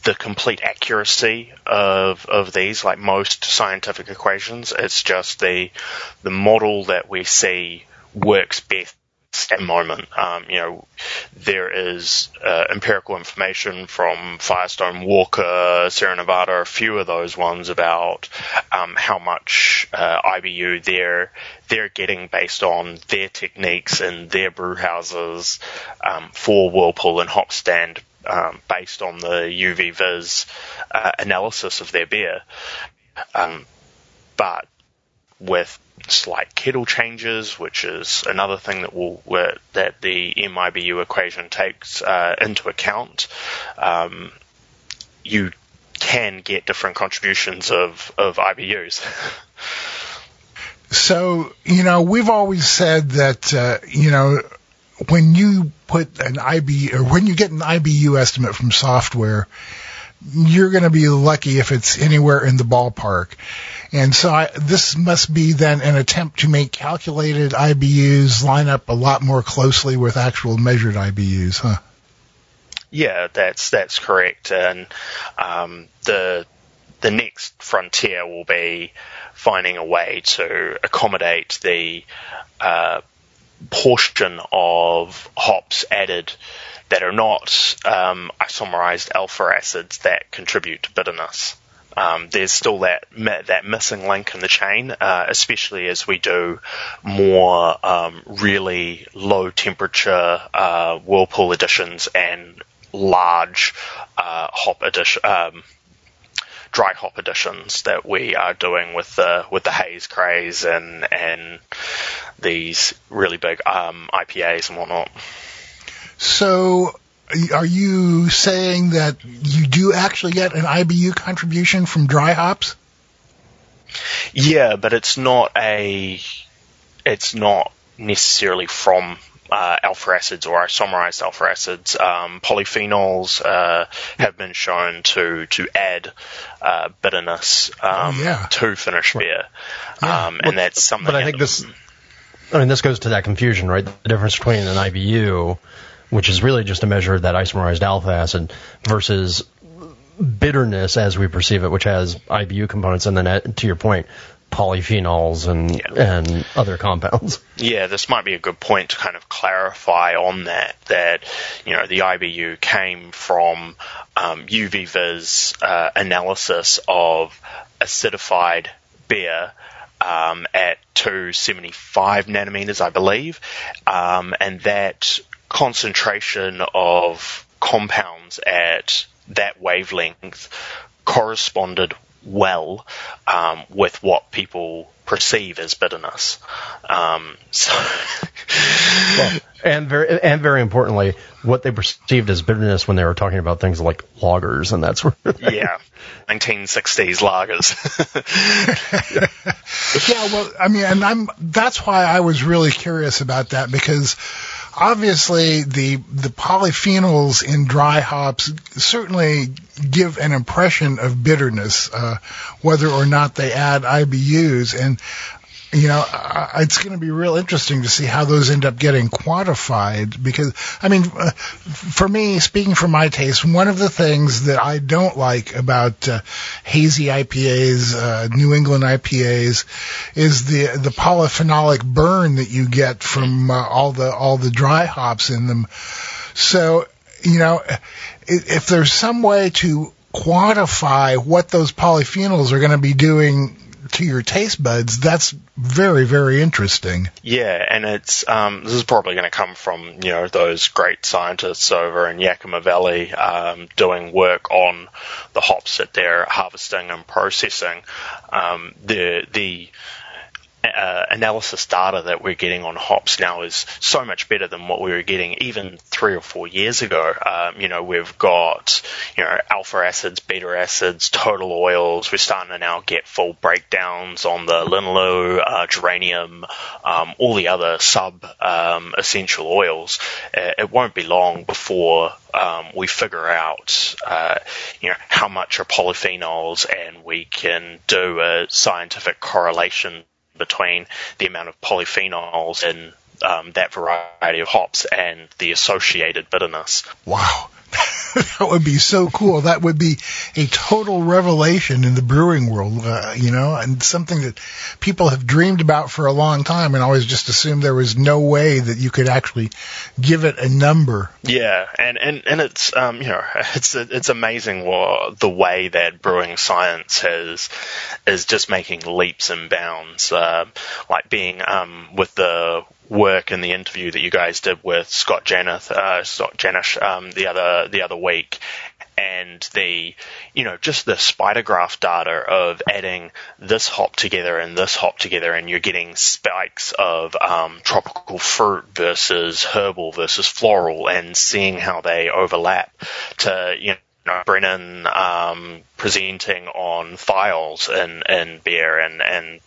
the complete accuracy of of these like most scientific equations. It's just the the model that we see works best moment. Um, you know, there is uh, empirical information from Firestone Walker, Sierra Nevada, a few of those ones about um, how much uh, IBU they're they're getting based on their techniques and their brew houses um, for Whirlpool and Hop Stand um, based on the UV Vis uh, analysis of their beer. Um, but with slight kettle changes, which is another thing that will that the MIBU equation takes uh, into account. Um, you can get different contributions of of IBUs. so you know, we've always said that uh, you know when you put an IB or when you get an IBU estimate from software, you're going to be lucky if it's anywhere in the ballpark. And so I, this must be then an attempt to make calculated IBUs line up a lot more closely with actual measured IBUs, huh? Yeah, that's that's correct. And um, the the next frontier will be finding a way to accommodate the uh, portion of hops added that are not um, isomerized alpha acids that contribute to bitterness um, there's still that that missing link in the chain, uh, especially as we do more um, really low temperature uh, whirlpool additions and large uh, hop addition. Um, dry hop additions that we are doing with the with the haze craze and and these really big um, IPAs and whatnot. So are you saying that you do actually get an IBU contribution from dry hops? Yeah, but it's not a, it's not necessarily from uh, alpha acids or isomerized alpha acids. Um, polyphenols uh, have been shown to to add uh, bitterness um, oh, yeah. to finished beer, yeah. um, and well, that's something. But I think this, I mean, this goes to that confusion, right? The difference between an IBU which is really just a measure of that isomerized alpha acid, versus bitterness as we perceive it, which has IBU components, and then to your point, polyphenols and yeah. and other compounds. Yeah, this might be a good point to kind of clarify on that. That you know the IBU came from um, UV-Vis uh, analysis of acidified beer. Um, at 275 nanometers, I believe, um, and that concentration of compounds at that wavelength corresponded well um, with what people perceive as bitterness. Um, so well, and very and very importantly, what they perceived as bitterness when they were talking about things like lagers and that sort of thing. Yeah, 1960s lagers. yeah, well, I mean, and I'm that's why I was really curious about that because obviously the the polyphenols in dry hops certainly give an impression of bitterness, uh, whether or not they add IBUs. And you know, it's going to be real interesting to see how those end up getting quantified because, I mean, uh, for me, speaking for my taste, one of the things that I don't like about uh, hazy IPAs, uh, New England IPAs, is the the polyphenolic burn that you get from uh, all the all the dry hops in them. So, you know, if there's some way to quantify what those polyphenols are going to be doing to your taste buds, that's very, very interesting. Yeah, and it's um, this is probably going to come from you know those great scientists over in Yakima Valley um, doing work on the hops that they're harvesting and processing. Um, the the uh, analysis data that we're getting on hops now is so much better than what we were getting even three or four years ago. Um, you know, we've got, you know, alpha acids, beta acids, total oils. We're starting to now get full breakdowns on the linalool, uh, geraniol, um, all the other sub um, essential oils. Uh, it won't be long before um, we figure out, uh, you know, how much are polyphenols, and we can do a scientific correlation between the amount of polyphenols in um, that variety of hops and the associated bitterness. Wow. that would be so cool. That would be a total revelation in the brewing world, uh, you know, and something that people have dreamed about for a long time and always just assumed there was no way that you could actually give it a number. Yeah, and and and it's um you know it's it's amazing what the way that brewing science has is just making leaps and bounds. Uh, like being um with the work in the interview that you guys did with Scott Janeth, uh, Scott Janish, um, the other the other week, and the you know just the spider graph data of adding this hop together and this hop together, and you're getting spikes of um, tropical fruit versus herbal versus floral, and seeing how they overlap to you know know, Brennan um, presenting on thiols in, in beer and, and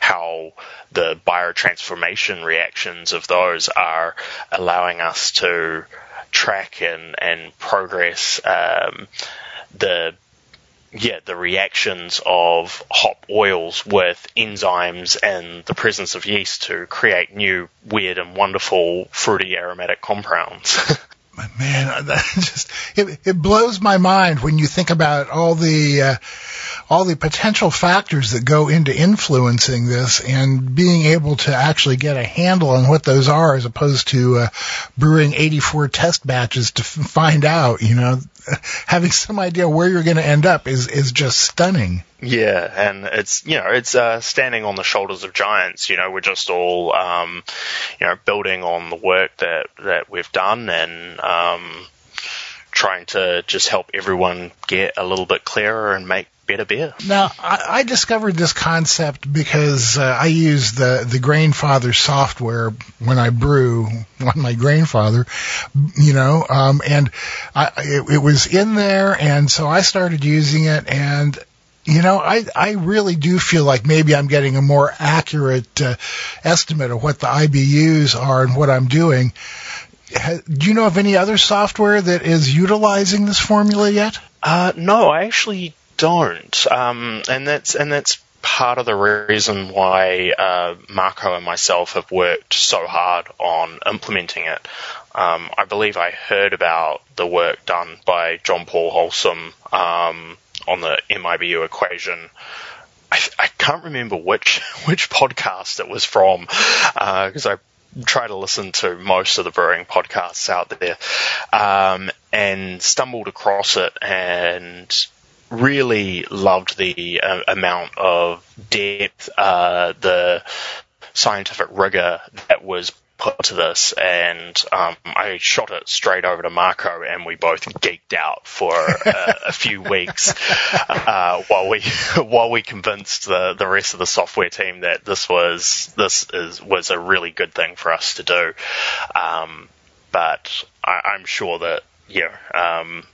how the biotransformation reactions of those are allowing us to track and, and progress um, the yeah, the reactions of hop oils with enzymes and the presence of yeast to create new weird and wonderful fruity aromatic compounds. man, that just it, it blows my mind when you think about all the uh, all the potential factors that go into influencing this and being able to actually get a handle on what those are as opposed to uh, brewing 84 test batches to f- find out, you know, having some idea where you're going to end up is is just stunning. Yeah, and it's you know it's uh, standing on the shoulders of giants. You know, we're just all um, you know building on the work that that we've done and um, trying to just help everyone get a little bit clearer and make better beer. Now, I, I discovered this concept because uh, I use the the Grainfather software when I brew on my Grainfather, you know, um, and I, it, it was in there, and so I started using it, and you know, I I really do feel like maybe I'm getting a more accurate uh, estimate of what the IBUs are and what I'm doing. Do you know of any other software that is utilizing this formula yet? Uh, no, I actually don't, um, and that's and that's part of the reason why uh, Marco and myself have worked so hard on implementing it. Um, I believe I heard about the work done by John Paul Hosom um, on the MIBU equation. I, I, can't remember which which podcast it was from because uh, I try to listen to most of the brewing podcasts out there, um, and stumbled across it and really loved the uh, amount of depth, uh, the scientific rigor that was put to this, and um, I shot it straight over to Marco, and we both geeked out for a, a few weeks uh, while we while we convinced the the rest of the software team that this was this is was a really good thing for us to do. Um, but I, I'm sure that yeah. Um,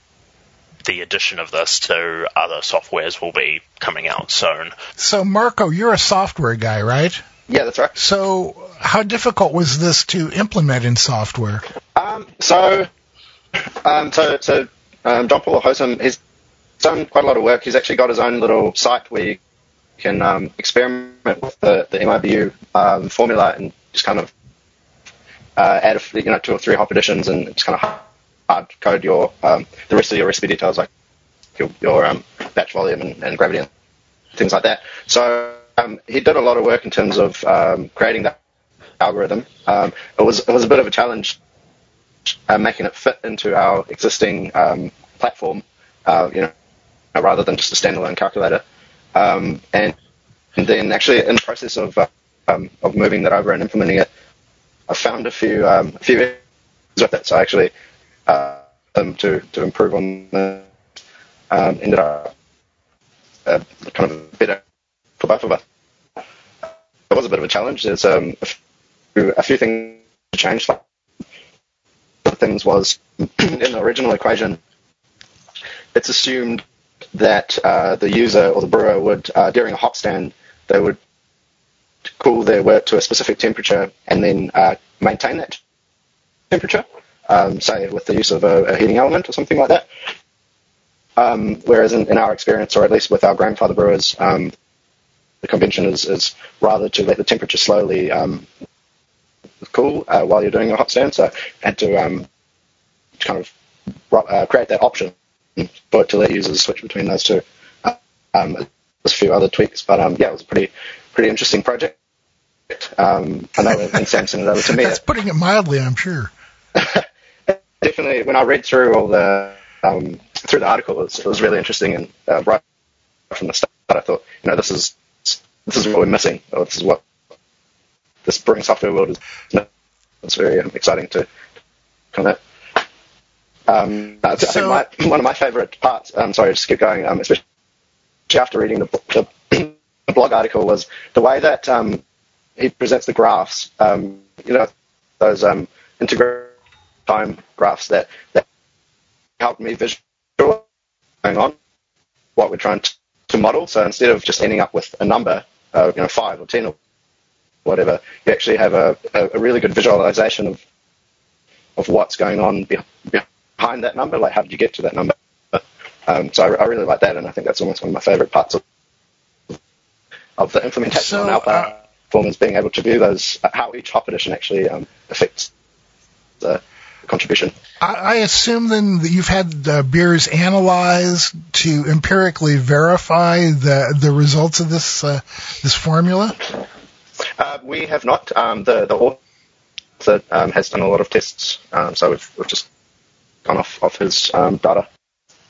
the addition of this to other softwares will be coming out soon. So, Marco, you're a software guy, right? Yeah, that's right. So, how difficult was this to implement in software? Um, so, um, so, so um, John Paul he's done quite a lot of work. He's actually got his own little site where you can um, experiment with the, the MIBU um, formula and just kind of uh, add a, you know two or three hop additions and just kind of hard code your um, the rest of your recipe details like your, your um, batch volume and, and, gravity and things like that. So um, he did a lot of work in terms of um, creating that algorithm. Um, it was it was a bit of a challenge uh, making it fit into our existing um, platform, uh, you know, rather than just a standalone calculator. and, and then actually in the process of uh, of moving that over and implementing it, I found a few a few with it. So actually uh, um, to to improve on the um, ended up uh, kind of better for both of us. It was a bit of a challenge. There's um, a, few, a few things to change. One of the things was in the original equation, it's assumed that uh, the user or the brewer would, uh, during a hop stand, they would cool their wort to a specific temperature and then uh, maintain that temperature um, say with the use of a, a, heating element or something like that. Um, whereas in, in, our experience, or at least with our Grainfather brewers, um, the convention is, is, rather to let the temperature slowly um, cool uh, while you're doing a hop stand. So had to, um, kind of uh, create that option for it to let users switch between those two. Um, there's a few other tweaks, but yeah, it was a pretty pretty interesting project. Um, I know, and Sam sent it over to me. That's putting it mildly, I'm sure. definitely when I read through all the um, through the article, it was, it was really interesting and uh, right from the start, I thought, you know, this is this is what we're missing, or this is what this brewing software world is. It's very um, exciting to kind of. Um, I think my, one of my favourite parts. I'm sorry, just keep going. Um, especially after reading the, the, the, blog article was the way that um, he presents the graphs. Um, you know, those um, integrated time graphs that, that help me visualize going on, what we're trying to, to, model. So instead of just ending up with a number, uh, you know, five or ten or whatever, you actually have a, a really good visualization of of what's going on behind that number. Like, how did you get to that number? Um, so I, I, really like that, and I think that's almost one of my favorite parts of of the implementation so, on our platform uh, is being able to view those how each hop addition actually um, affects the contribution. I, I assume then that you've had uh, beers analyzed to empirically verify the the results of this uh, this formula. Uh, we have not. Um, the the author um, has done a lot of tests, um, so we've, we've just gone off off his um, data.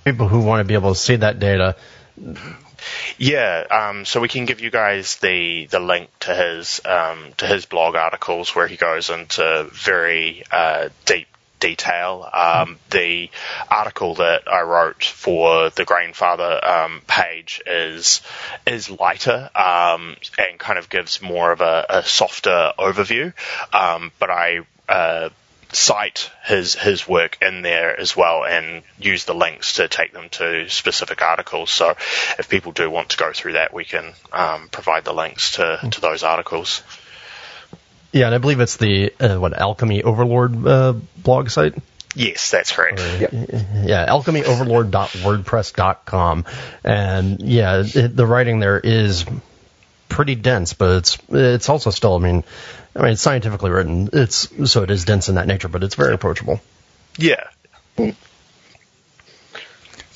People who want to be able to see that data yeah, um, so we can give you guys the the link to his um, to his blog articles where he goes into very uh, deep detail. Um, the article that I wrote for the Grainfather um, page is is lighter um, and kind of gives more of a, a softer overview. Um, but I uh, cite his his work in there as well and use the links to take them to specific articles. So if people do want to go through that, we can um, provide the links to, to those articles. Yeah, and I believe it's the uh, what Alchemy Overlord uh, blog site. Yes, that's correct. Or, yeah, alchemyoverlord.wordpress.com, and yeah, it, the writing there is pretty dense, but it's it's also still. I mean, I mean, it's scientifically written. It's so it is dense in that nature, but it's very approachable. Yeah.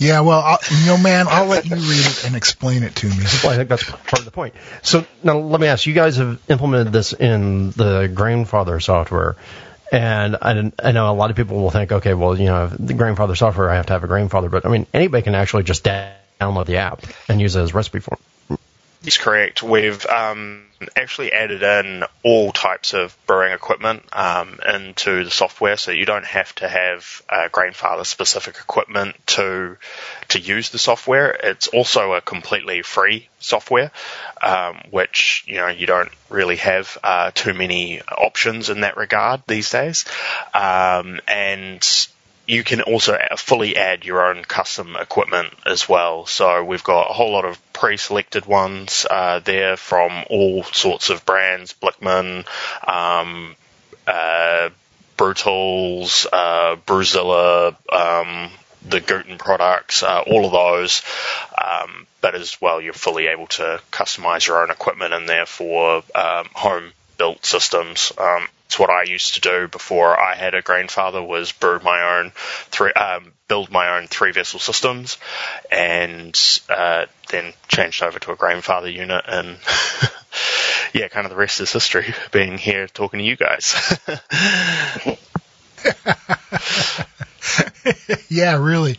Yeah, well, I'll, you know, man, I'll let you read it and explain it to me. Well, I think that's part of the point. So now let me ask you guys have implemented this in the Grainfather software. And I, I know a lot of people will think, okay, well, you know, the Grainfather software, I have to have a Grainfather. But I mean, anybody can actually just download the app and use it as recipe form. That's correct. We've um, actually added in all types of brewing equipment um, into the software, so you don't have to have uh, Grainfather specific equipment to to use the software. It's also a completely free software, um, which you know you don't really have uh, too many options in that regard these days, um, and you can also fully add your own custom equipment as well. So we've got a whole lot of pre-selected ones uh, there from all sorts of brands, Blickman, um, uh, Brewtools, uh, Brewzilla, um, the Guten products, uh, all of those. Um, but as well, you're fully able to customize your own equipment in there for um, home built systems. Um, it's what I used to do before I had a Grainfather was brew my own three, um, build my own three vessel systems, and uh, then changed over to a Grainfather unit, and yeah, kind of the rest is history. Being here talking to you guys. yeah, really.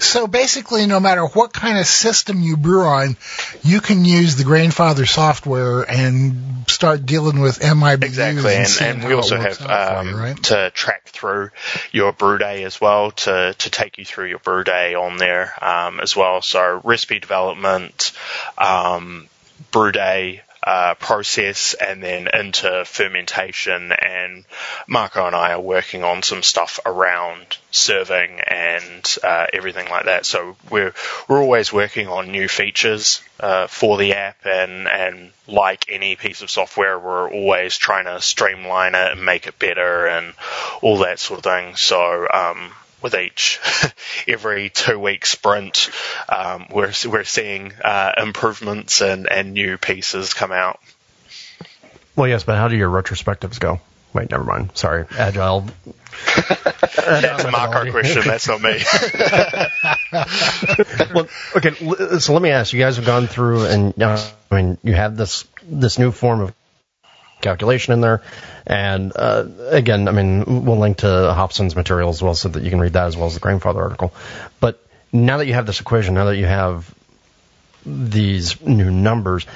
So basically, no matter what kind of system you brew on, you can use the Grainfather software and start dealing with MIBUs. Exactly, and, and, and we also have um, you, right? to track through your brew day as well to to take you through your brew day on there um, as well. So recipe development, um, brew day, uh, process and then into fermentation. And Marco and I are working on some stuff around serving and uh, everything like that. So we're we're always working on new features uh, for the app, and and like any piece of software, we're always trying to streamline it and make it better and all that sort of thing. So um, with each every two week sprint, um, we're we're seeing uh, improvements and, and new pieces come out. Well, yes, but how do your retrospectives go? Wait, never mind. Sorry, agile. That's a Marco question. That's not me. well, okay. So let me ask: You guys have gone through, and uh, I mean, you have this this new form of calculation in there. And uh, again, I mean, we'll link to Hosom's material as well so that you can read that as well as the Grainfather article. But now that you have this equation, now that you have these new numbers,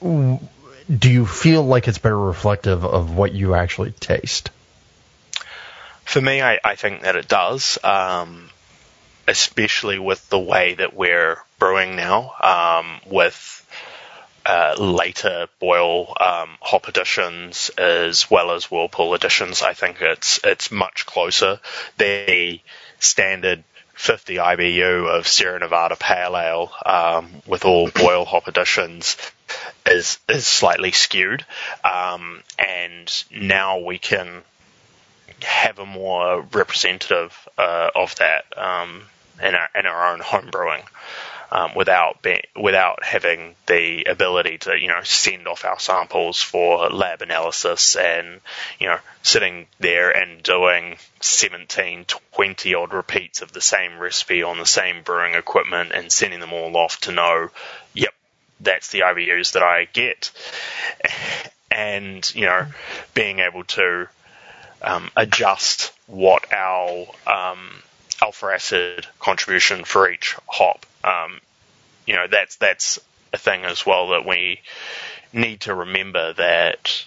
do you feel like it's better reflective of what you actually taste? For me, I, I think that it does, um, especially with the way that we're brewing now, um, with uh, later boil um, hop editions as well as Whirlpool editions. I think it's it's much closer. The standard 50 IBU of Sierra Nevada Pale Ale um, with all boil hop editions is is slightly skewed, um, and now we can have a more representative uh, of that um, in our in our own home brewing um, without being, without having the ability to you know send off our samples for lab analysis and you know sitting there and doing 17, 20 odd repeats of the same recipe on the same brewing equipment and sending them all off to know, yep, that's the IBUs that I get, and you know being able to um, adjust what our um, alpha acid contribution for each hop um, you know, that's that's a thing as well that we need to remember that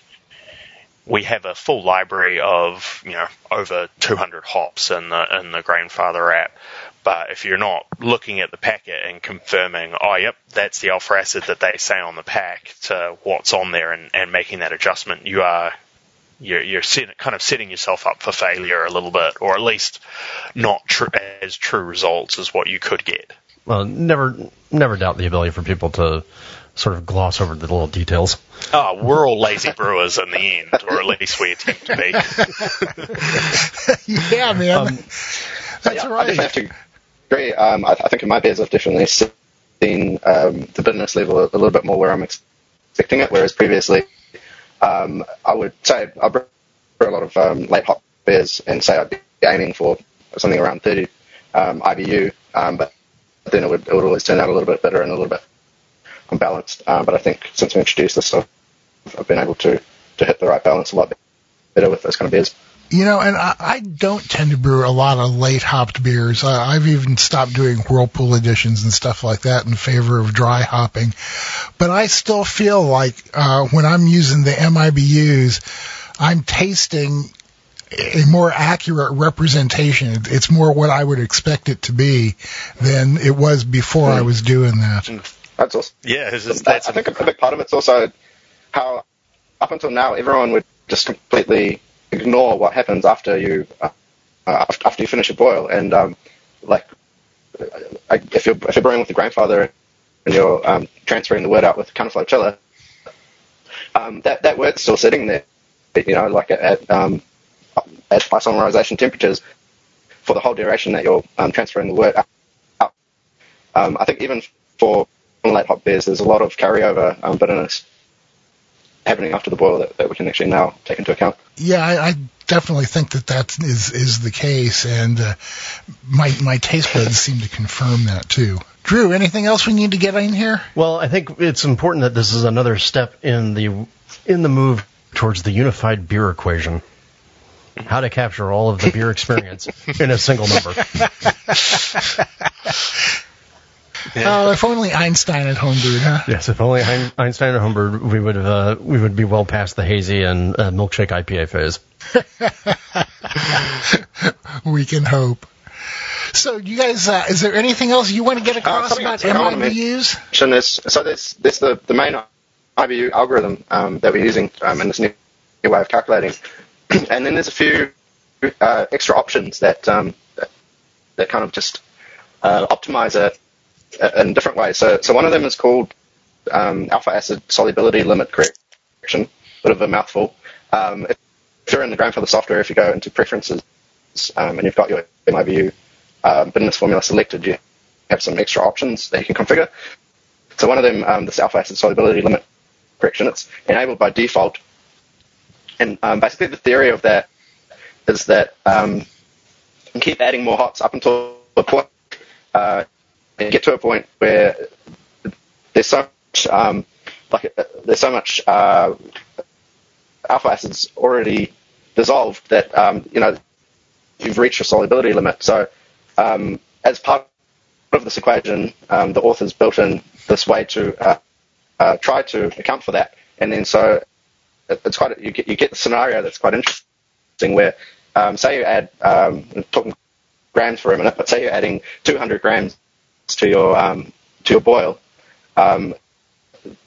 we have a full library of you know over 200 hops in the in the Grainfather app. But if you're not looking at the packet and confirming, oh yep, that's the alpha acid that they say on the pack to what's on there and, and making that adjustment, you are you're, you're set, kind of setting yourself up for failure a little bit, or at least not tr- as true results as what you could get well, never never doubt the ability for people to sort of gloss over the little details. Oh, we're all lazy brewers in the end, or at least we attempt to be. yeah, man. Um, That's yeah, right. I have to agree. Um, I, I, think in my beers I've definitely seen um, the bitterness level a, a, little bit more where I'm expecting it, whereas previously um, I would say I brew a lot of um, late hop beers and say I'd be aiming for something around 30 um, IBU, but then it would, it would always turn out a little bit better and a little bit unbalanced. Um, but I think since we introduced this, I've, I've been able to, to hit the right balance a lot better with those kind of beers. You know, and I, I don't tend to brew a lot of late hopped beers. Uh, I've even stopped doing whirlpool editions and stuff like that in favor of dry hopping. but I still feel like uh, when I'm using the MIBUs, I'm tasting a more accurate representation. It's more what I would expect it to be than it was before I was doing that. That's awesome. Yeah, it's just, I think a big part of it's also how up until now everyone would just completely ignore what happens after you uh, uh, after you finish a boil and um, like uh, if you're if you're brewing with your Grainfather and you're um, transferring the wort out with counterflow chiller, um, that that wort's still sitting there, you know, like at um, at isomerization temperatures for the whole duration that you're um, transferring the wort out. Um, I think even for late hop beers, there's a lot of carryover um, bitterness happening after the boil that, that we can actually now take into account. Yeah, I, I definitely think that that is is the case, and uh, my my taste buds seem to confirm that too. Drew, anything else we need to get in here? Well, I think it's important that this is another step in the in the move towards the unified beer equation. How to capture all of the beer experience in a single number. Oh, if only Einstein had homebrewed, huh? Yes, if only Einstein and Humber, we would have, uh, we would be well past the hazy and uh, milkshake IPA phase. we can hope. So, you guys, uh, is there anything else you want to get across something about else I wanna MIBUs? mention is so there's there's the, the main IBU algorithm um, that we're using um, in this new, new way of calculating, and then there's a few uh, extra options that, um, that that kind of just uh, optimize it uh, in different ways. So so one of them is called um, alpha acid solubility limit correction, bit of a mouthful. Um, if you're in the Grainfather software, if you go into preferences um, and you've got your MIBU um, bitterness formula selected, you have some extra options that you can configure. So one of them, um, this alpha acid solubility limit correction, it's enabled by default. And um, basically the theory of that is that you keep adding more hops up until a point, uh, get to a point where there's so much, um, like uh, there's so much uh, alpha acids already dissolved that um, you know you've reached your solubility limit. So um, as part of this equation, um, the authors built in this way to uh, uh, try to account for that. And then so it's quite you get you get the scenario that's quite interesting where um, say you add um, talking grams for a minute, but say you're adding 200 grams to your um, to your boil. Um,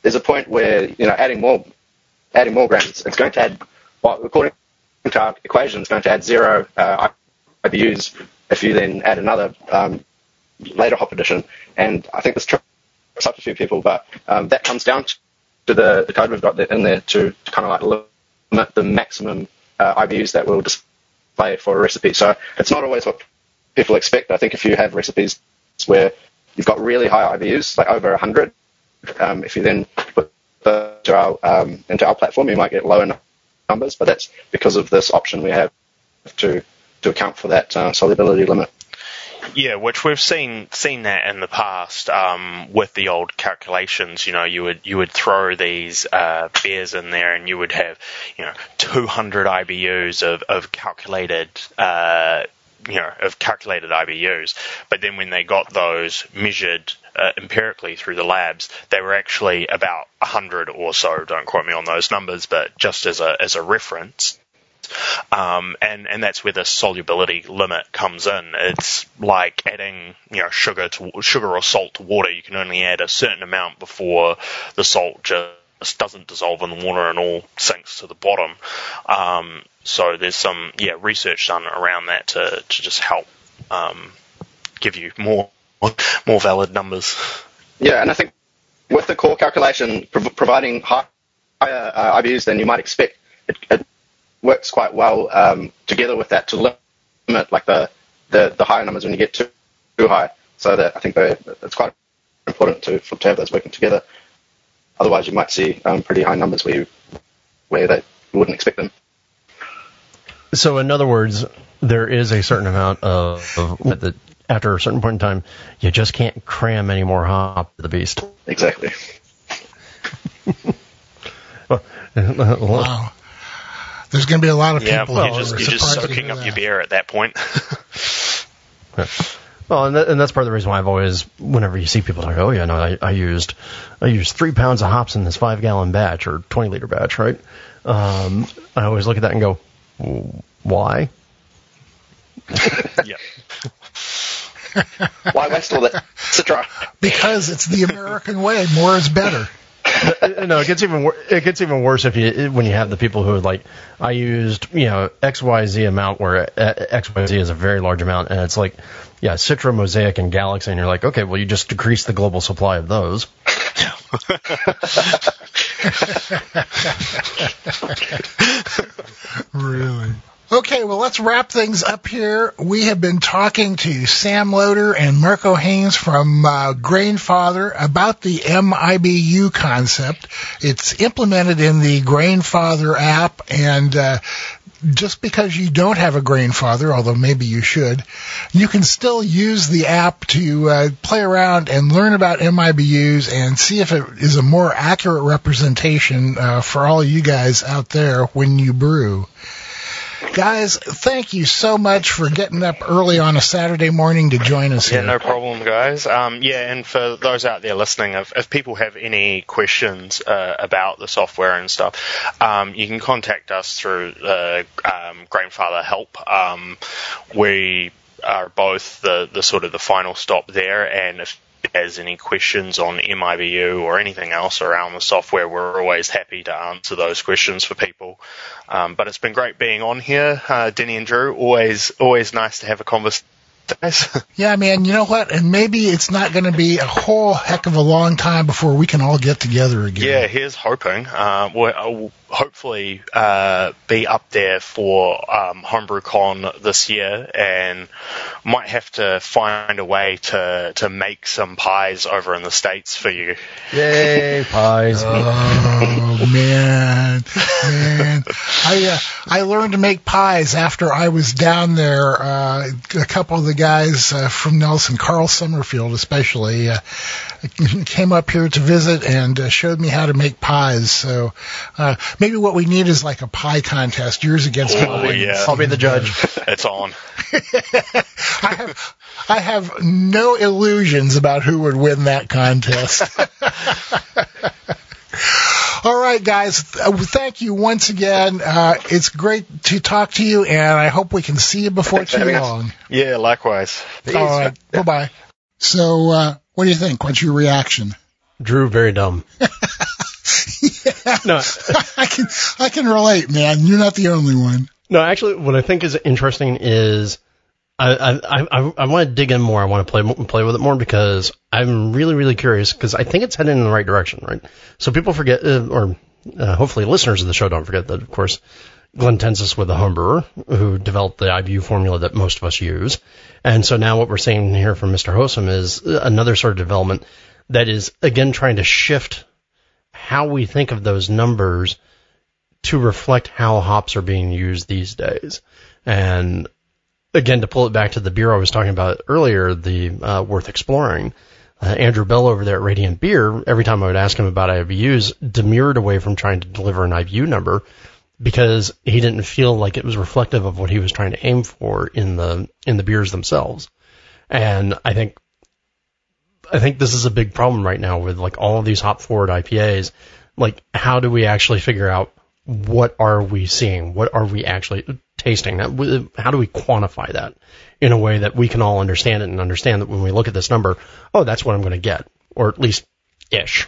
there's a point where you know adding more adding more grams, it's going to add well, according to our equation, it's going to add zero uh, IBUs if you then add another um, later hop addition. And I think this trips up a few people, but um, that comes down to the, the code we've got in there to, to kind of like limit the maximum uh, IBUs that will display for a recipe. So it's not always what people expect. I think if you have recipes where you've got really high IBUs, like over 100, um, if you then put um, into our platform, you might get lower numbers, but that's because of this option we have to to account for that uh, solubility limit. Yeah, which we've seen seen that in the past um, with the old calculations. You know, you would you would throw these uh, beers in there, and you would have you know 200 IBUs of of calculated. Uh, you know, of calculated IBUs, but then when they got those measured uh, empirically through the labs, they were actually about 100 or so. Don't quote me on those numbers, but just as a as a reference, um, and and that's where the solubility limit comes in. It's like adding you know sugar to sugar or salt to water. You can only add a certain amount before the salt just doesn't dissolve in the water and all sinks to the bottom. Um, so there's some yeah research done around that to to just help um, give you more more valid numbers. Yeah, and I think with the core calculation prov- providing hi- higher uh, IBUs than you might expect, it, it works quite well um, together with that to limit like the, the, the higher numbers when you get too, too high. So that I think it's quite important to, to have those working together. Otherwise, you might see um, pretty high numbers where you where they you wouldn't expect them. So, in other words, there is a certain amount of, of that after a certain point in time, you just can't cram any more hop to the beast. Exactly. Wow. There's going to be a lot of Yeah, people you're who just are you're just surprised to soaking up your beer at that point. Well, and, that, and that's part of the reason why I've always, whenever you see people talk, oh yeah, no, I, I used, I used three pounds of hops in this five gallon batch or 20 liter batch, right? Um, I always look at that and go, why? yeah. Why waste all that citra? Because it's the American way. More is better. no, it gets even wor- it gets even worse if you when you have the people who are like I used you know X Y Z amount where uh, X Y Z is a very large amount and it's like yeah Citra Mosaic and Galaxy and you're like okay well you just decrease the global supply of those. really. Okay, well, let's wrap things up here. We have been talking to Sam Loader and Marco Haynes from uh, Grainfather about the MIBU concept. It's implemented in the Grainfather app, and uh, just because you don't have a Grainfather, although maybe you should, you can still use the app to uh, play around and learn about MIBUs and see if it is a more accurate representation uh, for all you guys out there when you brew. Guys, thank you so much for getting up early on a Saturday morning to join us Yeah, here. no problem, guys. Um, yeah, and for those out there listening, if, if people have any questions uh, about the software and stuff, um, you can contact us through uh, um, Grainfather Help. Um, we are both the, the sort of the final stop there, and if has any questions on MIBU or anything else around the software, we're always happy to answer those questions for people. Um, but it's been great being on here, uh, Denny and Drew. Always, always nice to have a conversation. Yeah, man, you know what? And maybe it's not going to be a whole heck of a long time before we can all get together again. Yeah, here's hoping. Uh, I'll hopefully uh, be up there for um, HomebrewCon this year, and might have to find a way to to make some pies over in the states for you. Yay, pies! Oh man, man! I uh, I learned to make pies after I was down there. Uh, a couple of the guys uh, from Nelson, Carl Summerfield especially, uh, came up here to visit and uh, showed me how to make pies. So uh, maybe what we need is like a pie contest, yours against Oh mine. yeah, I'll be the judge. It's on. I have I have no illusions about who would win that contest. All right, guys. Uh, Thank you once again. Uh, it's great to talk to you, and I hope we can see you before Thanks too long. Yeah, likewise. All right. Bye bye. So, uh, what do you think? What's your reaction? Drew, very dumb. No, I can I can relate, man. You're not the only one. no. Actually, what I think is interesting is I I I, I want to dig in more. I want to play play with it more because I'm really really curious because I think it's heading in the right direction, right? So people forget, uh, or uh, hopefully listeners of the show don't forget that, of course, Glenn Tinseth with the homebrewer who developed the IBU formula that most of us use, and so now what we're seeing here from Mr. Hosom is another sort of development that is again trying to shift how we think of those numbers to reflect how hops are being used these days. And again, to pull it back to the beer I was talking about earlier, the uh, worth exploring. Uh, Andrew Bell over there at Radiant Beer, every time I would ask him about IBUs, demurred away from trying to deliver an IBU number because he didn't feel like it was reflective of what he was trying to aim for in the in the beers themselves. And I think I think this is a big problem right now with like all of these hop forward IPAs. Like, how do we actually figure out what are we seeing? What are we actually tasting? That how do we quantify that in a way that we can all understand it and understand that when we look at this number, oh, that's what I'm going to get, or at least ish.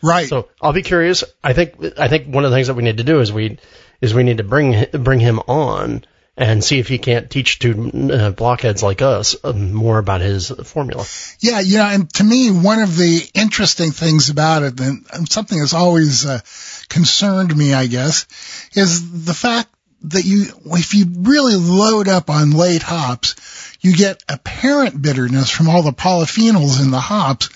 Right. So I'll be curious. I think I think one of the things that we need to do is we is we need to bring bring him on and see if he can't teach to uh, blockheads like us uh, more about his formula. Yeah, you know, and to me, one of the interesting things about it, and and something that's always uh, concerned me, I guess, is the fact that you, if you really load up on late hops, you get apparent bitterness from all the polyphenols in the hops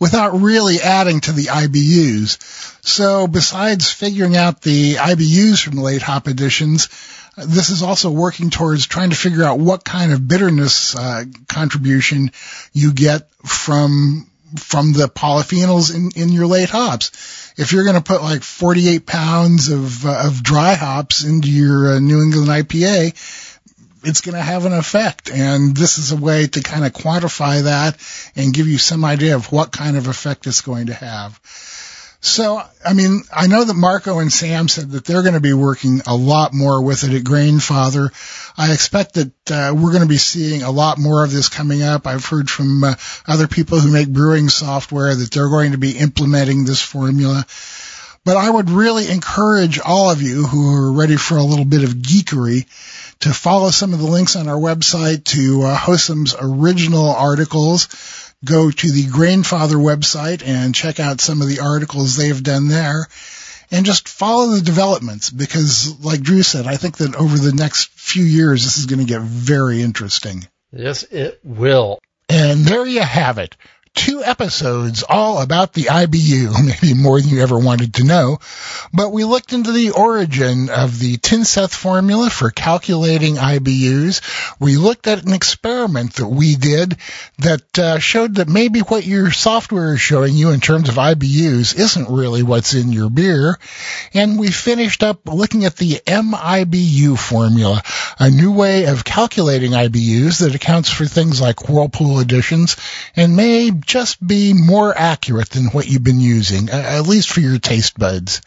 without really adding to the IBUs. So besides figuring out the IBUs from late hop additions, this is also working towards trying to figure out what kind of bitterness uh, contribution you get from from the polyphenols in, in your late hops. If you're going to put like 48 pounds of uh, of dry hops into your uh, New England IPA, it's going to have an effect. And this is a way to kind of quantify that and give you some idea of what kind of effect it's going to have. So, I mean, I know that Marco and Sam said that they're going to be working a lot more with it at Grainfather. I expect that uh, we're going to be seeing a lot more of this coming up. I've heard from uh, other people who make brewing software that they're going to be implementing this formula. But I would really encourage all of you who are ready for a little bit of geekery to follow some of the links on our website to uh, Hosom's original articles. Go to the Grainfather website and check out some of the articles they've done there and just follow the developments because like Drew said, I think that over the next few years this is going to get very interesting. Yes, it will. And there you have it two episodes all about the IBU, maybe more than you ever wanted to know. But we looked into the origin of the Tinseth formula for calculating IBUs. We looked at an experiment that we did that uh, showed that maybe what your software is showing you in terms of IBUs isn't really what's in your beer. And we finished up looking at the MIBU formula, a new way of calculating IBUs that accounts for things like whirlpool additions and may just be more accurate than what you've been using, at least for your taste buds.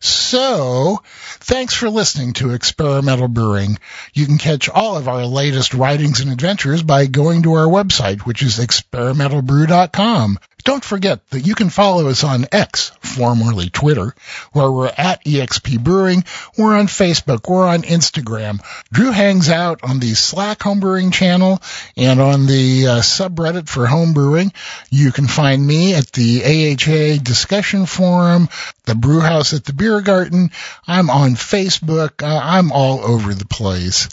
So, thanks for listening to Experimental Brewing. You can catch all of our latest writings and adventures by going to our website, which is experimentalbrew.com. Don't forget that you can follow us on X, formerly Twitter, where we're at EXP Brewing. We're on Facebook. We're on Instagram. Drew hangs out on the Slack Homebrewing channel and on the uh, subreddit for homebrewing. You can find me at the AHA discussion forum, the Brewhouse at the Beer Garden. I'm on Facebook. Uh, I'm all over the place.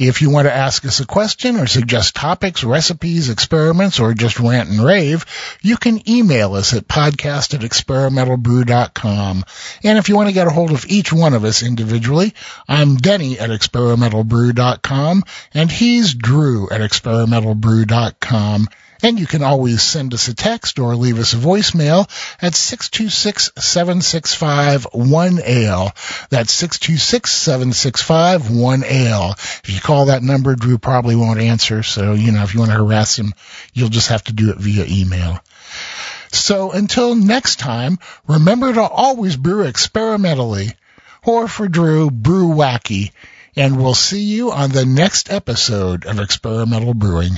If you want to ask us a question or suggest topics, recipes, experiments, or just rant and rave, you can email us at podcast at experimentalbrew.com. And if you want to get a hold of each one of us individually, I'm Denny at experimentalbrew.com and he's Drew at experimentalbrew.com. And you can always send us a text or leave us a voicemail at 626-765-1AL. That's 626-765-1AL. If you call that number, Drew probably won't answer. So, you know, if you want to harass him, you'll just have to do it via email. So until next time, remember to always brew experimentally. Or for Drew, brew wacky. And we'll see you on the next episode of Experimental Brewing.